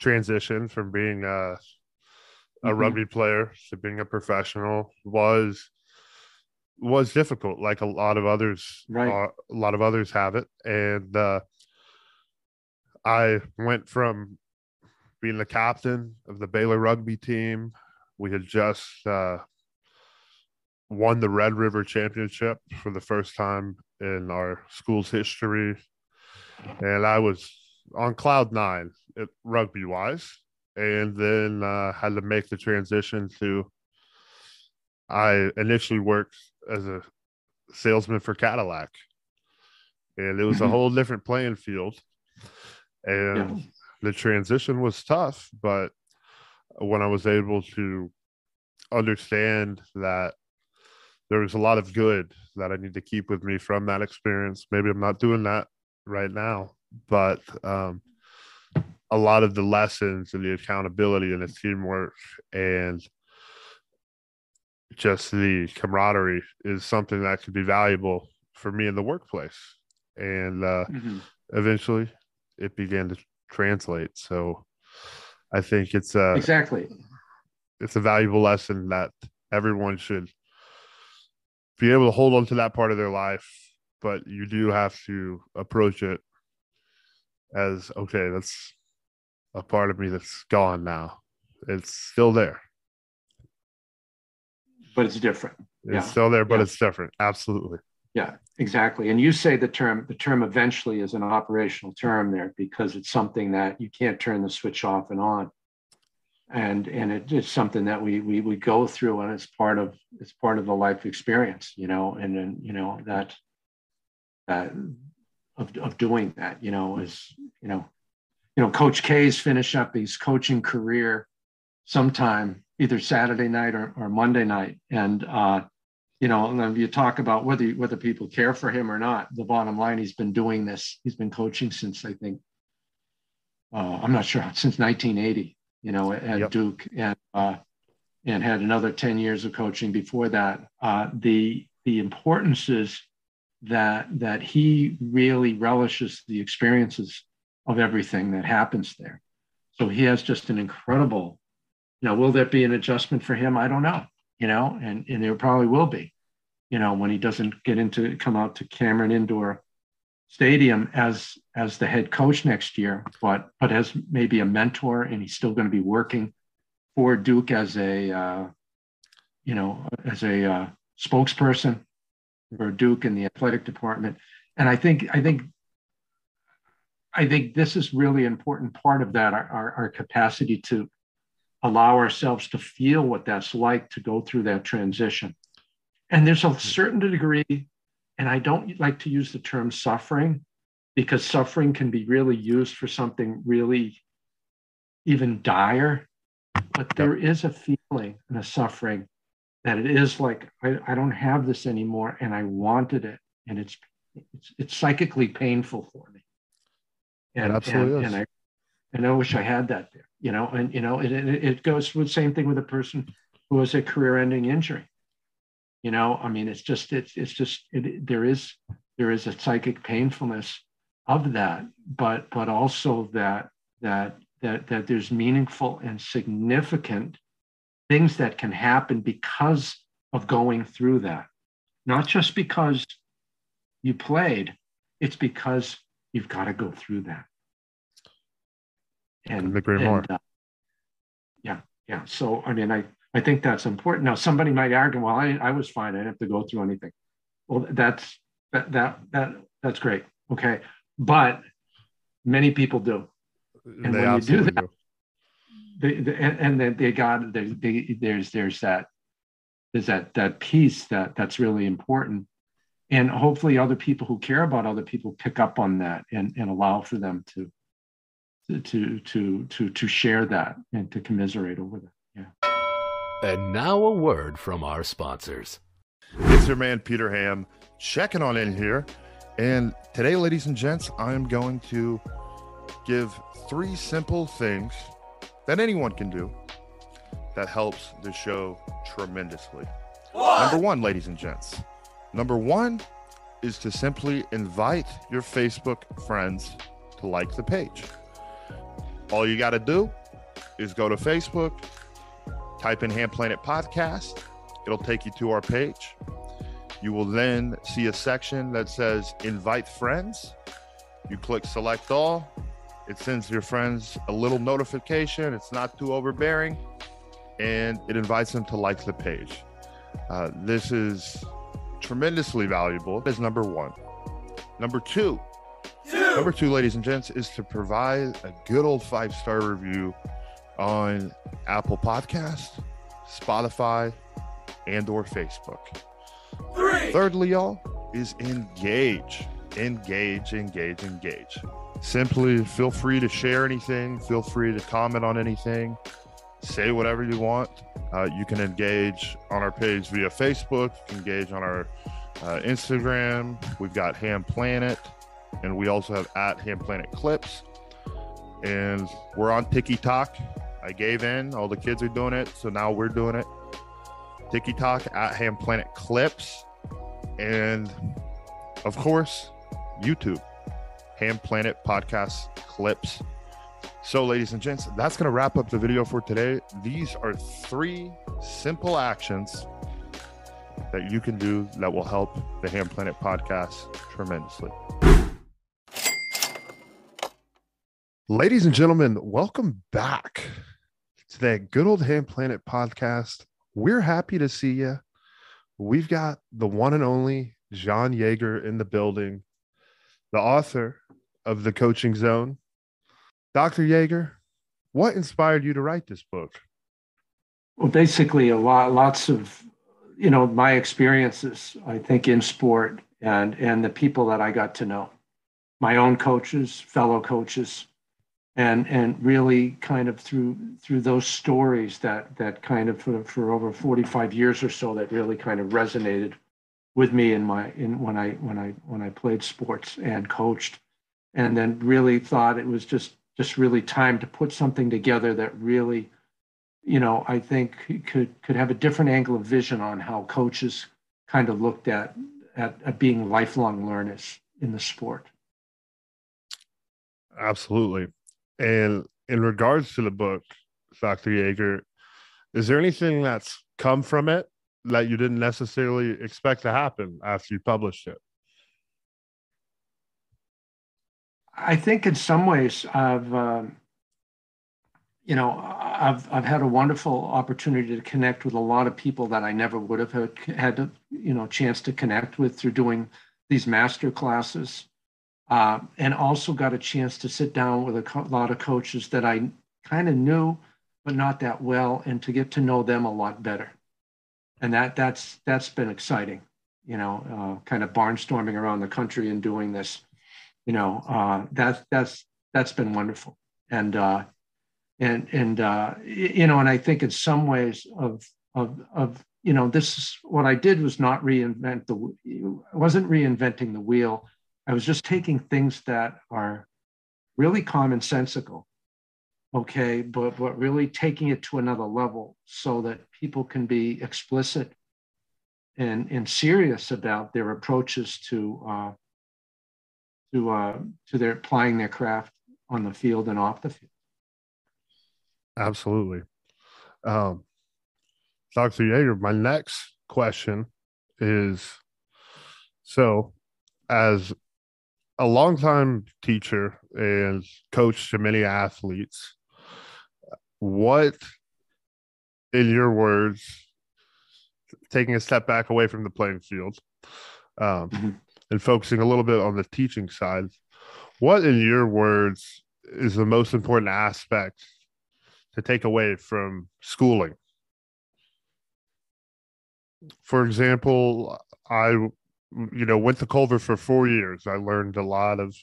transition from being a, a Mhm. rugby player to being a professional was was difficult, like a lot of others. Right. are- a lot of others have it, and uh, I went from being the captain of the Baylor rugby team. We had just uh, won the Red River Championship for the first time in our school's history. And I was on cloud nine rugby wise. And then uh, had to make the transition to. I initially worked as a salesman for Cadillac, and it was a Mhm. whole different playing field. And Yeah. the transition was tough, but when I was able to understand that there was a lot of good that I need to keep with me from that experience. Maybe I'm not doing that right now, but um, a lot of the lessons and the accountability and the teamwork and just the camaraderie is something that could be valuable for me in the workplace. And uh, Mhm. eventually it began to translate. So I think it's a exactly it's a valuable lesson that everyone should be able to hold on to that part of their life, but you do have to approach it as okay, that's a part of me that's gone now. It's still there. but it's different It's Yeah. still there, but Yeah. it's different. Absolutely. Yeah, exactly. And you say the term, the term eventually is an operational term there because it's something that you can't turn the switch off and on. And and it, it's something that we we we go through and it's part of it's part of the life experience, you know, and then you know that that of, of doing that, you know, is, you know, you know, Coach K's finish up his coaching career sometime either Saturday night or, or Monday night. And, uh, you know, and you talk about whether you, whether people care for him or not. The bottom line, he's been doing this. He's been coaching since I think uh, I'm not sure since 1980. You know, at Yep. Duke, and uh, and had another 10 years of coaching before that. Uh, the the importance is that that he really relishes the experiences of everything that happens there. So he has just an incredible. You know, will that be an adjustment for him? I don't know. You know, and and there probably will be. You know, when he doesn't get into come out to Cameron Indoor Stadium as as the head coach next year, but but as maybe a mentor, and he's still going to be working for Duke as a uh, you know as a uh, spokesperson for Duke in the athletic department. And I think I think I think this is really an important part of that our, our, our capacity to allow ourselves to feel what that's like to go through that transition. And there's a certain degree, and I don't like to use the term suffering because suffering can be really used for something really even dire. But there is a feeling and a suffering that it is like I, I don't have this anymore and I wanted it and it's it's, it's psychically painful for me. It absolutely and, and I and I wish I had that there, you know, and you know, it, it, it goes with the same thing with a person who has a career-ending injury. You know, I mean, it's just it's it's just it, there is there is a psychic painfulness of that, but but also that that that that there's meaningful and significant things that can happen because of going through that. Not just because you played, it's because you've got to go through that. Couldn't agree more. uh, yeah, yeah. So I mean, I I think that's important. Now, somebody might argue, well, I, I was fine. I didn't have to go through anything. Well, that's that that that that's great. Okay, but many people do. And they when you do that- do. They, they, and and then they got they, they, there's there's that there's that that piece that that's really important and hopefully other people who care about other people pick up on that and, and allow for them to to to to to share that and to commiserate over that yeah And now a word from our sponsors. It's your man Peter Ham checking on in here. And today, ladies and gents, I am going to give three simple things that anyone can do that helps the show tremendously. Number one, ladies and gents. Number one is to simply invite your Facebook friends to like the page. All you got to do is go to Facebook, type in Ham Planet Podcast. It'll take you to our page. You will then see a section that says invite friends. You click select all. It sends your friends a little notification. It's not too overbearing and it invites them to like the page. Uh, this is tremendously valuable. Is number one. Number two. Number two, ladies and gents, is to provide a good old five star review on Apple Podcast, Spotify, and or Facebook. Thirdly, y'all, is engage. Engage, engage, engage. Simply feel free to share anything, feel free to comment on anything, say whatever you want. Uh, you can engage on our page via Facebook, you can engage on our uh, Instagram. We've got Ham Planet, and we also have at Ham Planet Clips. And we're on TikTok. I gave in, all the kids are doing it, so now we're doing it. TikTok at Ham Planet Clips. And of course, YouTube, Ham Planet Podcast Clips. So, ladies and gents, that's going to wrap up the video for today. These are three simple actions that you can do that will help the Ham Planet Podcast tremendously. Ladies and gentlemen, welcome back to that good old Ham Planet podcast. We're happy to see you. We've got the one and only John Yeager in the building, the author of The Coaching Zone. Dr. Yeager, what inspired you to write this book? well basically a lot lots of you know my experiences i think in sport and and the people that i got to know my own coaches fellow coaches and and really kind of through through those stories that that kind of for, for over 45 years or so that really kind of resonated with me in my in when I when I when I played sports and coached and then really thought it was just just really time to put something together that really you know I think could could have a different angle of vision on how coaches kind of looked at at, at being lifelong learners in the sport Absolutely. And in regards to the book, Dr. Yeager, is there anything that's come from it that you didn't necessarily expect to happen after you published it? I think in some ways I've, um, you know, I've I've had a wonderful opportunity to connect with a lot of people that I never would have had, had a, you know chance to connect with through doing these master classes uh, and also got a chance to sit down with a co- lot of coaches that I kind of knew, but not that well, and to get to know them a lot better. And that that's that's been exciting, you know, uh, kind of barnstorming around the country and doing this, you know, uh, that's that's that's been wonderful. And uh, and and uh, you know, and I think in some ways of of of you know, this is what I did was not reinvent the, wasn't reinventing the wheel I was just taking things that are really commonsensical, okay, but, but really taking it to another level so that people can be explicit and, and serious about their approaches to uh, to uh, to their applying their craft on the field and off the field. Absolutely. Um, Dr. Yeager, my next question is so as a longtime teacher and coach to many athletes. What, in your words, taking a step back away from the playing field um, mm-hmm. and focusing a little bit on the teaching side, what, in your words, is the most important aspect to take away from schooling? For example, I you know, went to Culver for four years. I learned a lot of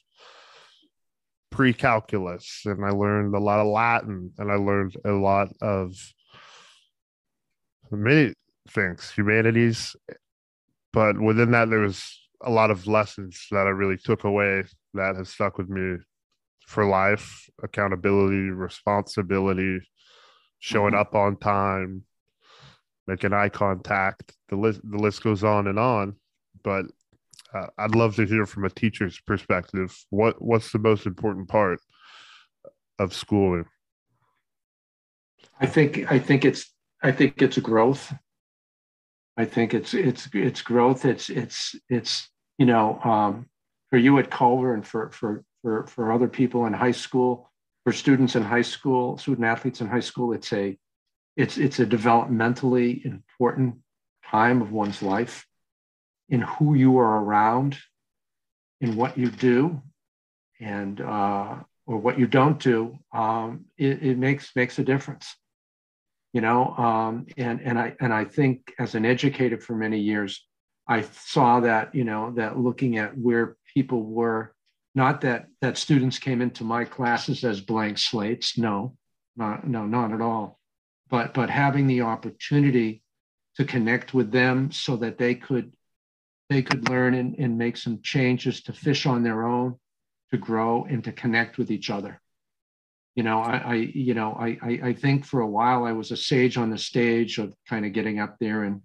pre-calculus and I learned a lot of Latin and I learned a lot of many things, humanities. But within that, there was a lot of lessons that I really took away that have stuck with me for life accountability, responsibility, showing mm-hmm. up on time, making eye contact. The list, the list goes on and on but uh, I'd love to hear from a teacher's perspective. What what's the most important part of schooling? I think I think it's I think it's growth. I think it's it's it's growth. It's it's it's you know um, for you at Culver and for for for for other people in high school, for students in high school, student athletes in high school. It's a it's it's a developmentally important time of one's life in who you are around, in what you do, and uh, or what you don't do, um, it, it, makes makes a difference. You know, um, and and I and I think as an educator for many years, I saw that you know that looking at where people were, not that that students came into my classes as blank slates. No, not no, not at all. But but having the opportunity to connect with them so that they could they could learn and, and make some changes to fish on their own, to grow and to connect with each other. You know, I, I you know, I, I, I think for a while I was a sage on the stage of kind of getting up there and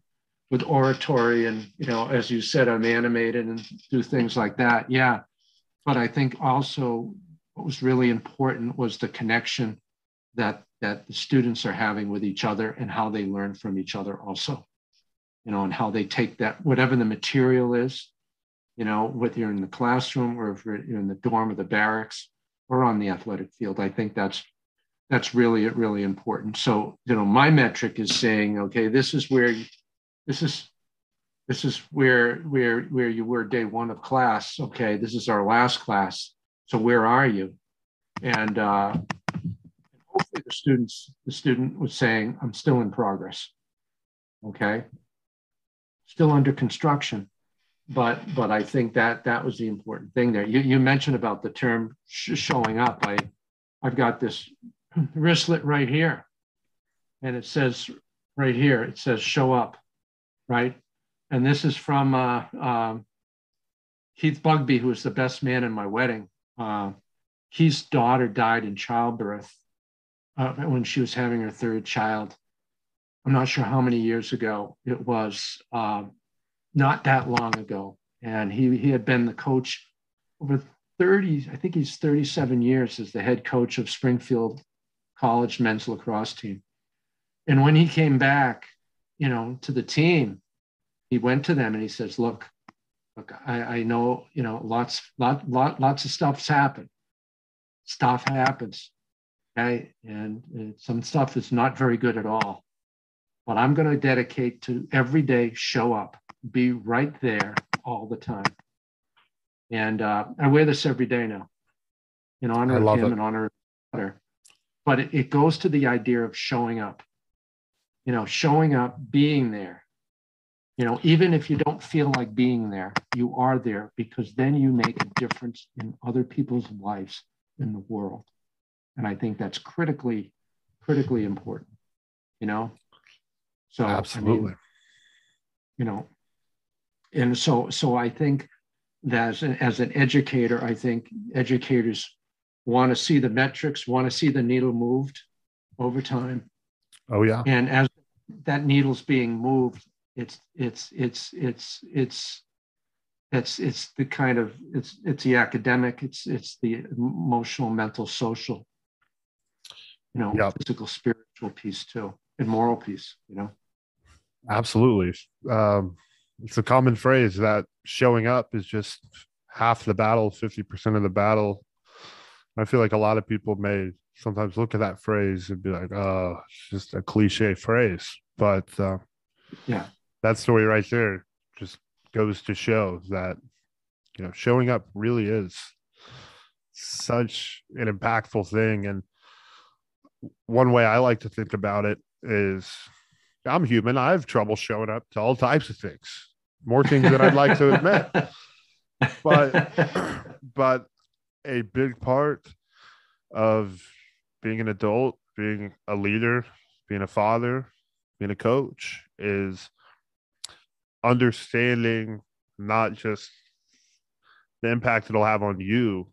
with oratory and you know, as you said, I'm animated and do things like that. Yeah, but I think also what was really important was the connection that that the students are having with each other and how they learn from each other also you know, and how they take that, whatever the material is, you know, whether you're in the classroom or if you're in the dorm or the barracks or on the athletic field. I think that's that's really really important. So, you know, my metric is saying, okay, this is where this is this is where where where you were day one of class. Okay, this is our last class. So where are you? And uh, hopefully the students the student was saying, I'm still in progress. Okay still under construction. But but I think that that was the important thing there. You, you mentioned about the term sh- showing up. I I've got this wristlet right here, and it says right here, it says "Show Up," right? And this is from uh, um, Keith Bugbee, who was the best man in my wedding. Uh, Keith's daughter died in childbirth uh, when she was having her third child. I'm not sure how many years ago it was, um, not that long ago. And he, he had been the coach over 30, I think he's 37 years as the head coach of Springfield College men's lacrosse team. And when he came back, you know, to the team, he went to them and he says, look, look, I, I know, you know, lots, lot, lot, lots of stuff's happened. Stuff happens. Okay. And uh, some stuff is not very good at all. But I'm going to dedicate to every day show up, be right there all the time. And uh, I wear this every day now in honor of him it. and honor of his daughter. But it, it goes to the idea of showing up, you know, showing up, being there. You know, even if you don't feel like being there, you are there because then you make a difference in other people's lives in the world. And I think that's critically, critically important, you know? So, I mean, Absolutely. you know and so so i think that as an, as an educator i think educators want to see the metrics want to see the needle moved over time Oh yeah. and as that needle's being moved it's it's it's it's it's it's it's the kind of it's it's the academic it's it's the emotional mental social you know Yep. physical spiritual piece too and moral piece you know Absolutely. Um, it's a common phrase that showing up is just half the battle, 50% of the battle. I feel like a lot of people may sometimes look at that phrase and be like, oh, it's just a cliche phrase. But uh, yeah that story right there just goes to show that, you know, showing up really is such an impactful thing. And one way I like to think about it is I'm human. I have trouble showing up to all types of things, more things than I'd like to admit. But but a big part of being an adult, being a leader, being a father, being a coach is understanding not just the impact it'll have on you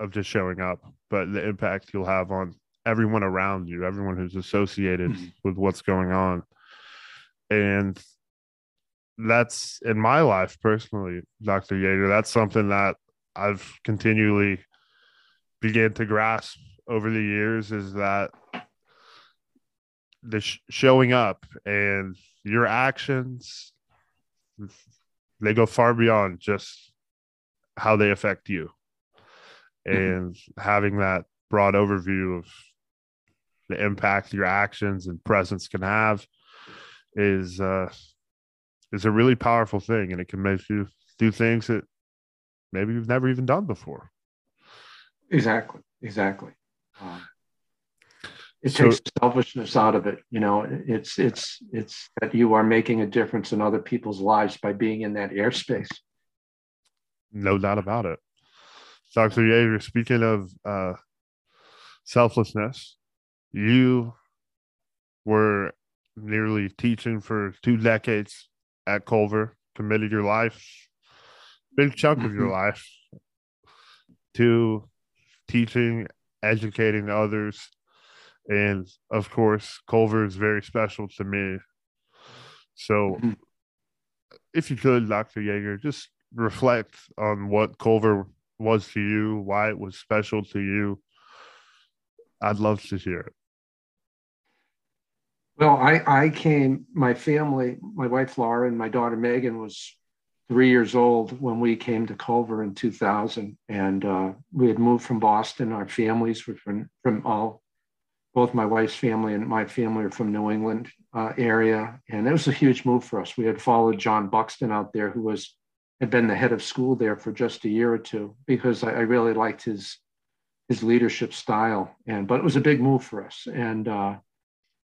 of just showing up, but the impact you'll have on everyone around you, everyone who's associated Mhm. with what's going on. And that's in my life personally, Dr. Yeager, that's something that I've continually began to grasp over the years is that the sh- showing up and your actions they go far beyond just how they affect you and having that broad overview of the impact your actions and presence can have is uh is a really powerful thing and it can make you do things that maybe you've never even done before Exactly. Exactly. Um, it So- takes selfishness out of it. You know, it's it's it's that you are making a difference in other people's lives by being in that airspace. no doubt about it dr Yeager, speaking of uh selflessness you were nearly teaching for two decades at culver committed your life big chunk of your life to teaching educating others. And of course culver is very special to me. So Mhm. if you could dr Yeager, just reflect on what culver was to you why it was special to you i'd love to hear it Well, I I came. My family, my wife Laura and my daughter Megan was three years old when we came to Culver in 2000, and uh, we had moved from Boston. Our families were from from all, both my wife's family and my family are from New England uh, area, and it was a huge move for us. We had followed John Buxton out there, who was had been the head of school there for just a year or two, because I, I really liked his his leadership style, and but it was a big move for us, and. Uh,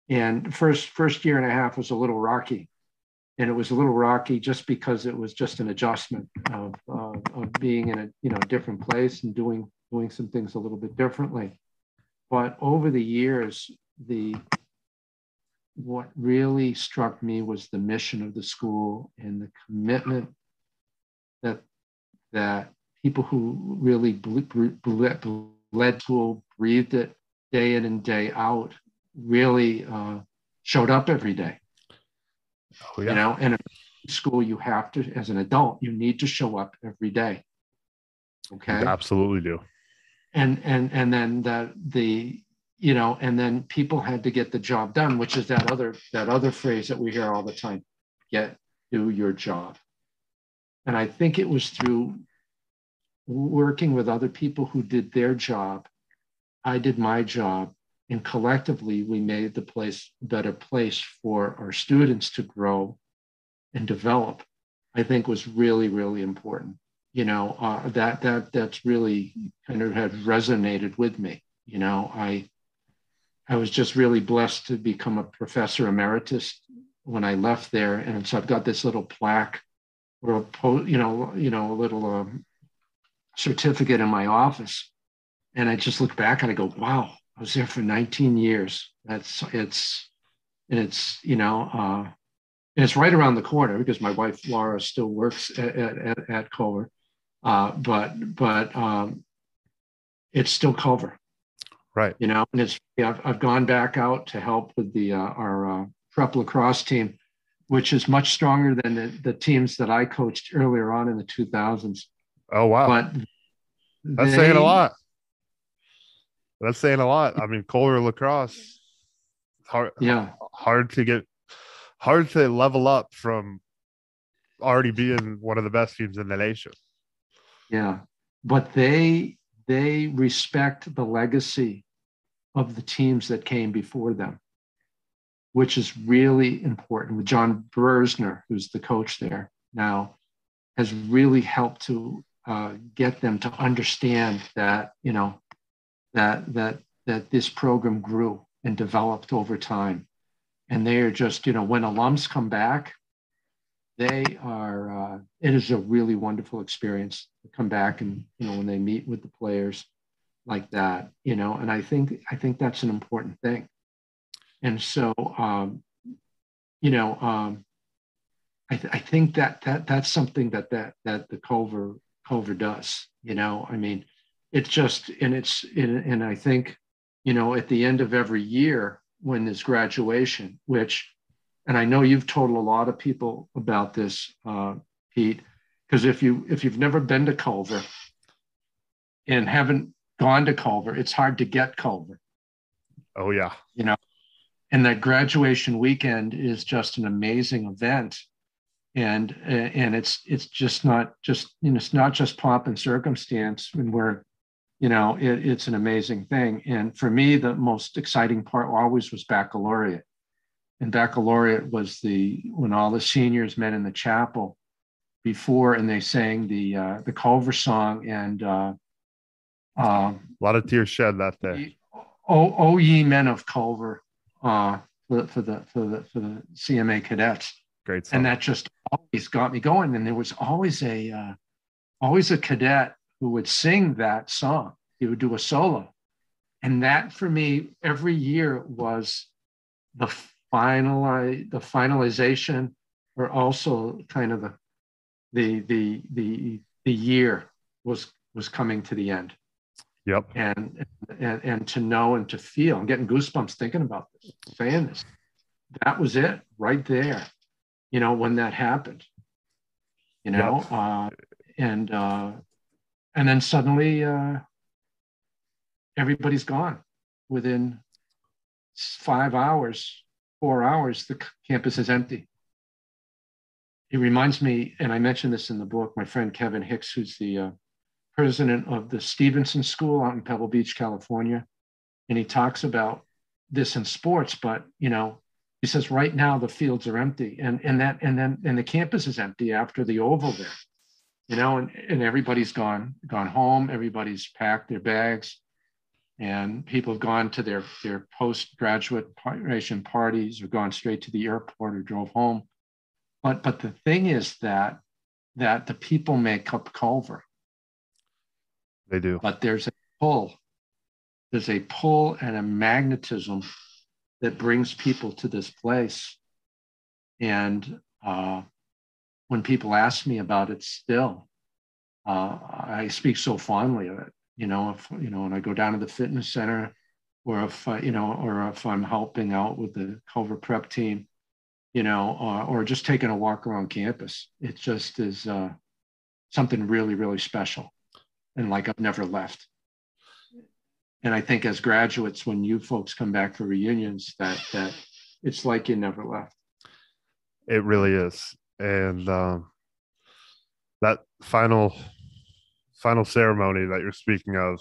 and first first year and a half was a little rocky. And it was a little rocky just because it was just an adjustment of, uh, of being in a you know different place and doing doing some things a little bit differently. But over the years, the what really struck me was the mission of the school and the commitment that that people who really bled school, breathed it day in and day out, really uh, showed up every day. Oh, yeah. You know, and in school, you have to, as an adult, you need to show up every day. Okay. You absolutely do. And and and then that the you know, and then people had to get the job done, which is that other that other phrase that we hear all the time: get do your job. And I think it was through working with other people who did their job. I did my job, and collectively we made the place a better place for our students to grow and develop. I think was really really important. You know uh, that that that's really kind of had resonated with me. You know I I was just really blessed to become a professor emeritus when I left there, and so I've got this little plaque or a you know you know a little um, certificate in my office, and I just look back and I go, wow, I was there for 19 years. That's it's and it's you know uh, and it's right around the corner because my wife Laura still works at at, at Culver, uh, but but um, it's still Culver Right. You know, and it's I've, I've gone back out to help with the uh, our uh, prep lacrosse team, which is much stronger than the, the teams that I coached earlier on in the 2000s. Oh wow! But that's they, saying a lot. That's saying a lot. I mean, Culver lacrosse, hard, yeah, hard to get, hard to level up from already being one of the best teams in the nation. Yeah, but they they respect the legacy of the teams that came before them, which is really important. With John Bersner, who's the coach there now, has really helped to uh, get them to understand that you know that that that this program grew and developed over time, and they are just you know when alums come back, they are. Uh, it is a really wonderful experience to come back and you know when they meet with the players like that you know and i think i think that's an important thing and so um, you know um, I, th- I think that that that's something that that that the culver culver does you know i mean it's just and it's and, and i think you know at the end of every year when there's graduation which and i know you've told a lot of people about this uh, pete because if you if you've never been to culver and haven't gone to Culver, it's hard to get Culver. Oh yeah. You know, and that graduation weekend is just an amazing event. And and it's it's just not just you know it's not just pomp and circumstance when we're you know it, it's an amazing thing and for me the most exciting part always was baccalaureate and baccalaureate was the when all the seniors met in the chapel before and they sang the uh, the culver song and uh, um, a lot of tears shed that day. Oh, oh ye men of Culver, uh, for, for the for the for the CMA cadets. Great song. And that just always got me going. And there was always a uh, always a cadet who would sing that song. He would do a solo, and that for me every year was the final the finalization, or also kind of the the the the the year was was coming to the end. Yep. And, and and to know and to feel. I'm getting goosebumps thinking about this, saying this. That was it right there. You know, when that happened. You know, yep. uh, and uh, and then suddenly uh, everybody's gone within five hours, four hours. The campus is empty. It reminds me, and I mentioned this in the book. My friend Kevin Hicks, who's the uh, president of the Stevenson School out in Pebble Beach, California. And he talks about this in sports, but you know, he says right now the fields are empty and, and that and then and the campus is empty after the oval there. You know, and, and everybody's gone gone home, everybody's packed their bags, and people have gone to their their postgraduate graduation parties or gone straight to the airport or drove home. But but the thing is that that the people make up Culver they do. But there's a pull there's a pull and a magnetism that brings people to this place. And uh, when people ask me about it still, uh, I speak so fondly of it. You know, if you know, when I go down to the fitness center, or if uh, you know, or if I'm helping out with the Culver Prep team, you know, uh, or just taking a walk around campus, it just is uh, something really, really special, and like I've never left. And I think as graduates, when you folks come back for reunions, that that it's like you never left. It really is, and um, that final final ceremony that you're speaking of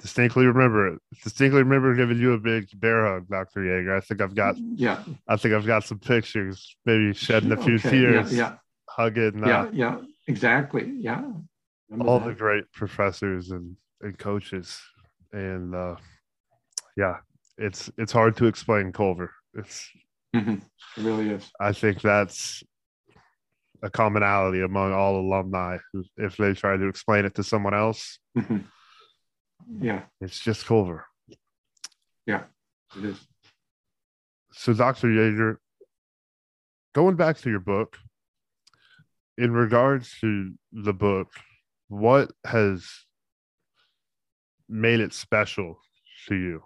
distinctly remember it distinctly remember giving you a big bear hug dr Yeager. i think i've got yeah i think i've got some pictures maybe shedding a few Okay, tears Yeah, hugging yeah, uh, yeah, yeah, exactly. Yeah. Remember all that. the great professors and, and coaches and uh yeah it's it's hard to explain culver it's Mhm. It really is. i think that's a commonality among all alumni if they try to explain it to someone else Mhm. Yeah, it's just culver Yeah, it is. so dr Yeager, going back to your book in regards to the book what has made it special to you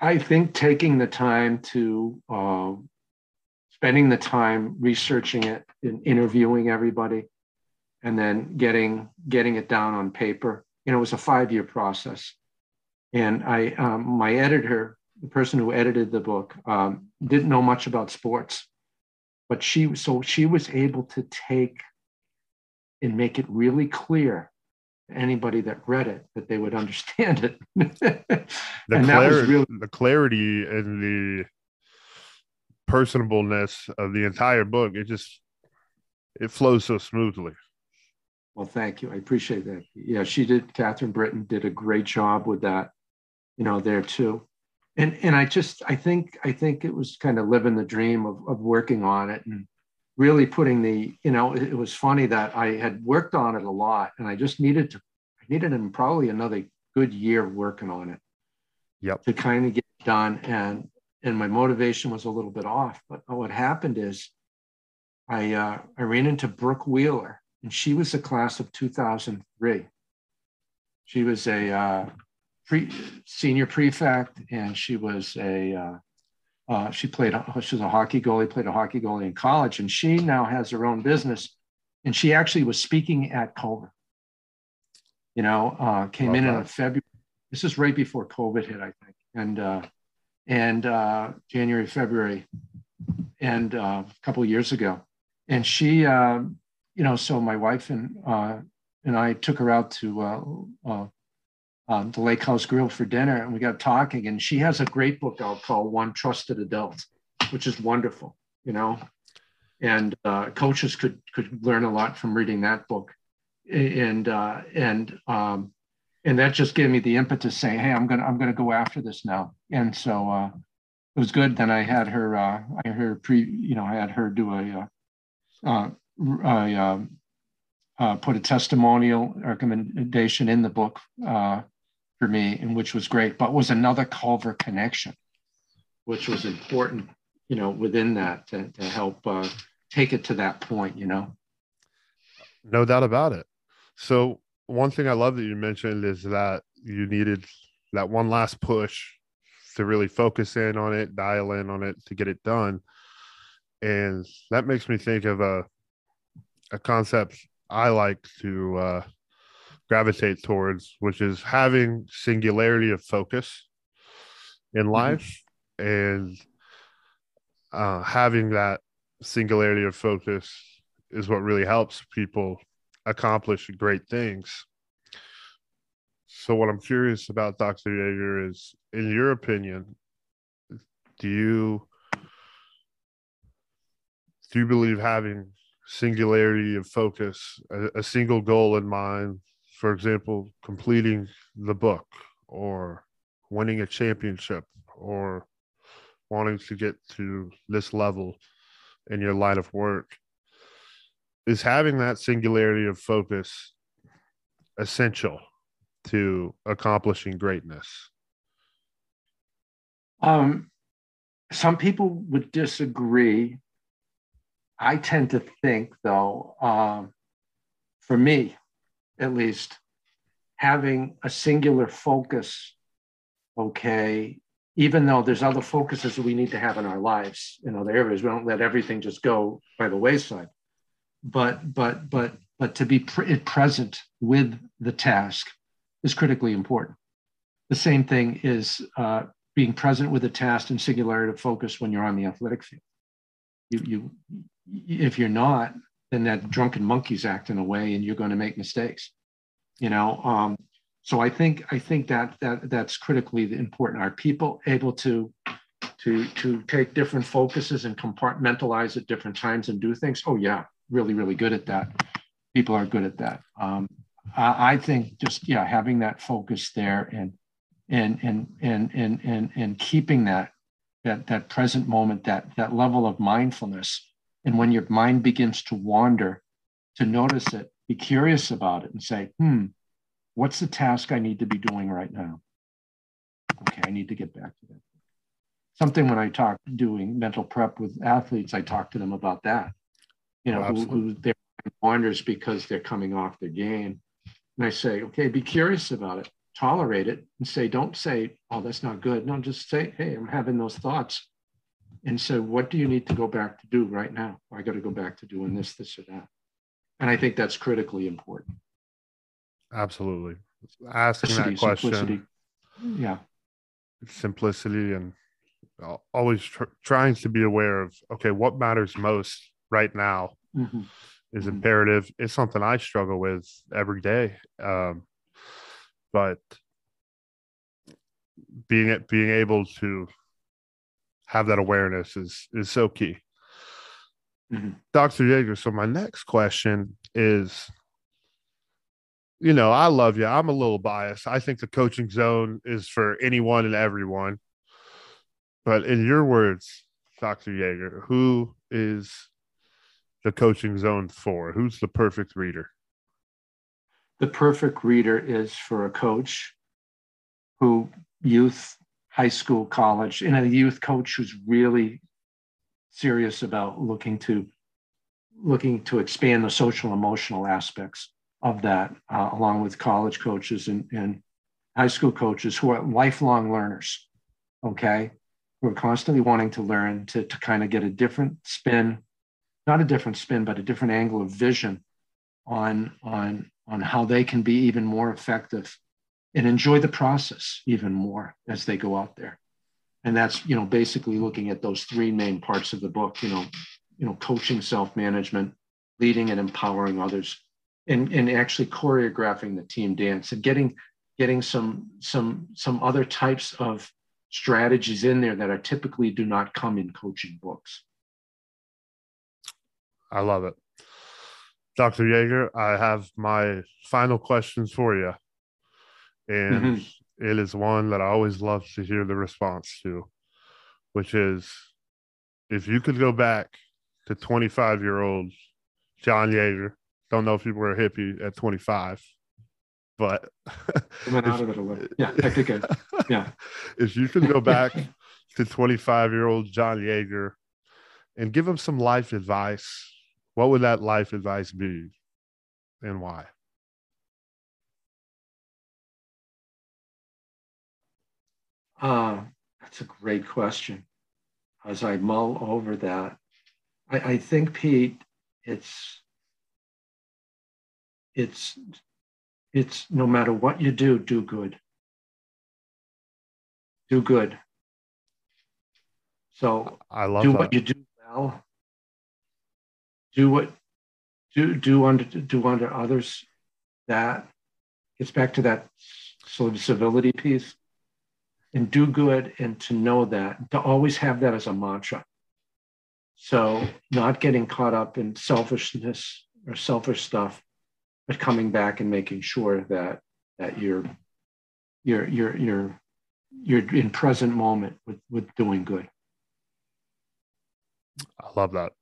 I think taking the time to, uh, spending the time researching it and interviewing everybody, and then getting getting it down on paper. You know, it was a five year process, and I, um, my editor, the person who edited the book, um, didn't know much about sports, but she so she was able to take and make it really clear to anybody that read it that they would understand it. the, and that was clarity, really the clarity and the personableness of the entire book it just it flows so smoothly Well, thank you. I appreciate that. Yeah, she did. Catherine Britton did a great job with that, you know, there too. And and I just I think I think it was kind of living the dream of of working on it and really putting the you know it, it was funny that I had worked on it a lot and I just needed to I needed probably another good year working on it yep to kind of get done and and my motivation was a little bit off but what happened is i uh, i ran into brooke wheeler and she was the class of 2003 she was a uh, pre, senior prefect and she was a uh, uh, she played she was a hockey goalie played a hockey goalie in college and she now has her own business and she actually was speaking at culver. You know uh, came Love in in february this is right before covid hit i think and uh, and uh, january february and uh, a couple years ago. And she um, you know so my wife and uh, and i took her out to uh, uh, um, the lake house grill for dinner and we got talking and she has a great book out called one trusted adult which is wonderful you know? And uh, coaches could could learn a lot from reading that book. And uh, and um, and that just gave me the impetus saying hey i'm gonna i'm gonna go after this now. And so uh, it was good. Then i had her uh, i had her pre you know i had her do a uh, uh, I, um, uh, put a testimonial recommendation in the book uh, for me, and which was great, but was another Culver connection, which was important, you know, within that to, to help uh, take it to that point, you know. no doubt about it. So one thing i love that you mentioned is that you needed that one last push to really focus in on it dial in on it to get it done. And that makes me think of a a concept i like to uh, gravitate towards which is having singularity of focus in life and uh, having that singularity of focus is what really helps people accomplish great things. So, what I'm curious about, Dr. Yeager, is in your opinion, do you do you believe having singularity of focus, a, a single goal in mind, for example, completing the book or winning a championship or wanting to get to this level in your line of work, is having that singularity of focus essential to accomplishing greatness? Um, some people would disagree. I tend to think, though, um, for me at least, having a singular focus, okay, even though there's other focuses that we need to have in our lives in other areas, we don't let everything just go by the wayside. But but but but to be pre- present with the task is critically important. The same thing is uh, being present with the task and singularity of focus when you're on the athletic field. You, you, if you're not, then that drunken monkey's acting away, and you're going to make mistakes. You know, um, so I think I think that that that's critically important. Are people able to to to take different focuses and compartmentalize at different times and do things? Oh yeah, really really good at that. People are good at that. Um, I, I think just yeah, having that focus there and and and and and and and keeping that that that present moment that that level of mindfulness and when your mind begins to wander to notice it be curious about it and say hmm what's the task i need to be doing right now okay i need to get back to that something when i talk doing mental prep with athletes i talk to them about that you know oh, who, who their wanders because they're coming off their game and i say okay be curious about it tolerate it and say, don't say, oh, that's not good. No, just say, hey, I'm having those thoughts. And so, what do you need to go back to do right now? I got to go back to doing this, this, or that. And I think that's critically important. Absolutely. Asking simplicity, that question. Simplicity. Yeah. Simplicity and always tr- trying to be aware of, okay, what matters most right now mm-hmm. is mm-hmm. imperative. It's something I struggle with every day. Um, but being being able to have that awareness is is so key. Mm-hmm. Dr. Yeager, so my next question is you know, I love you. I'm a little biased. I think the coaching zone is for anyone and everyone. But in your words, Dr. Yeager, who is the coaching zone for? Who's the perfect reader? the perfect reader is for a coach who youth high school college and a youth coach who's really serious about looking to looking to expand the social emotional aspects of that uh, along with college coaches and, and high school coaches who are lifelong learners okay who are constantly wanting to learn to, to kind of get a different spin not a different spin but a different angle of vision on on on how they can be even more effective and enjoy the process even more as they go out there. And that's you know basically looking at those three main parts of the book you know you know coaching self-management leading and empowering others and and actually choreographing the team dance and getting getting some some some other types of strategies in there that are typically do not come in coaching books i love it Dr. Yeager, I have my final questions for you. And mm-hmm. it is one that I always love to hear the response to, which is if you could go back to 25 year old John Yeager, don't know if you were a hippie at 25, but went out of it a little. Yeah, I think I, yeah. if you could go back to 25 year old John Yeager and give him some life advice what would that life advice be and why? Uh, that's a great question. As I mull over that, I, I think, Pete, it's it's it's no matter what you do, do good. Do good. So I love do that. what you do well do what do do unto do unto others that gets back to that sort of civility piece and do good and to know that to always have that as a mantra. So not getting caught up in selfishness or selfish stuff but coming back and making sure that that you're you're you're you're you're in present moment with with doing good. I love that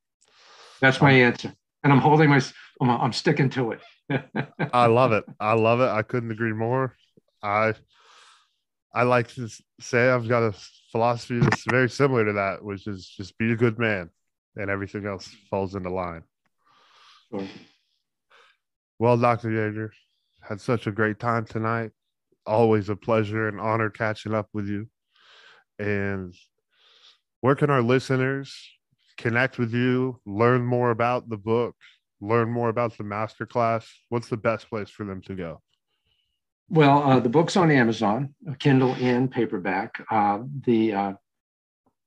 that's my answer. And I'm holding my, I'm, I'm sticking to it. I love it. I love it. I couldn't agree more. I I like to say I've got a philosophy that's very similar to that, which is just be a good man, and everything else falls into line. Sure. Well, Dr. Yeager, had such a great time tonight. Always a pleasure and honor catching up with you. And where can our listeners connect with you, learn more about the book, learn more about the masterclass? What's the best place for them to go? Well, uh, the book's on Amazon, Kindle and paperback. Uh, the uh,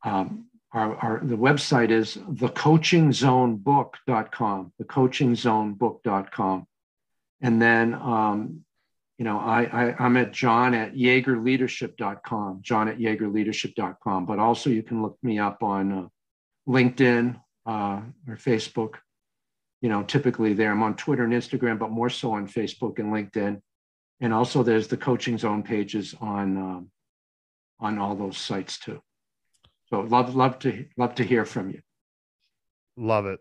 um, our, our, the website is thecoachingzonebook.com, thecoachingzonebook.com. And then, um, you know, I, I, I'm at john at yeagerleadership.com, john at yeagerleadership.com. But also you can look me up on uh, LinkedIn uh, or Facebook. You know, typically there. I'm on Twitter and Instagram, but more so on Facebook and LinkedIn. And also there's the coaching zone pages on um, on all those sites too. So love love to love to hear from you. Love it.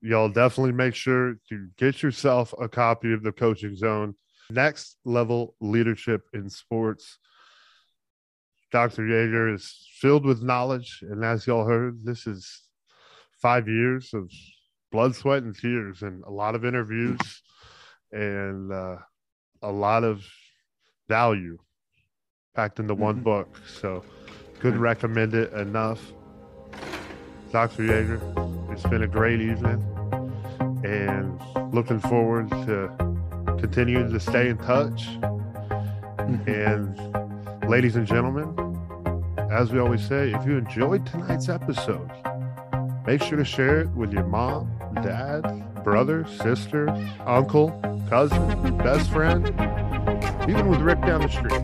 Y'all definitely make sure to get yourself a copy of the coaching zone. Next level leadership in sports. Dr. Yeager is filled with knowledge. And as y'all heard, this is five years of blood, sweat, and tears, and a lot of interviews and uh, a lot of value packed into one Mhm. book. So, couldn't recommend it enough. Dr. Yeager, it's been a great evening and looking forward to continuing to stay in touch. And, ladies and gentlemen, as we always say, if you enjoyed tonight's episode, make sure to share it with your mom, dad, brother, sister, uncle, cousin, best friend, even with Rick down the street.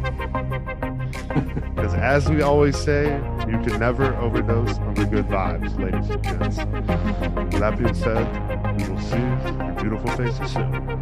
Because as we always say, you can never overdose on the good vibes, ladies and gents. With that being said, we will see your beautiful faces soon.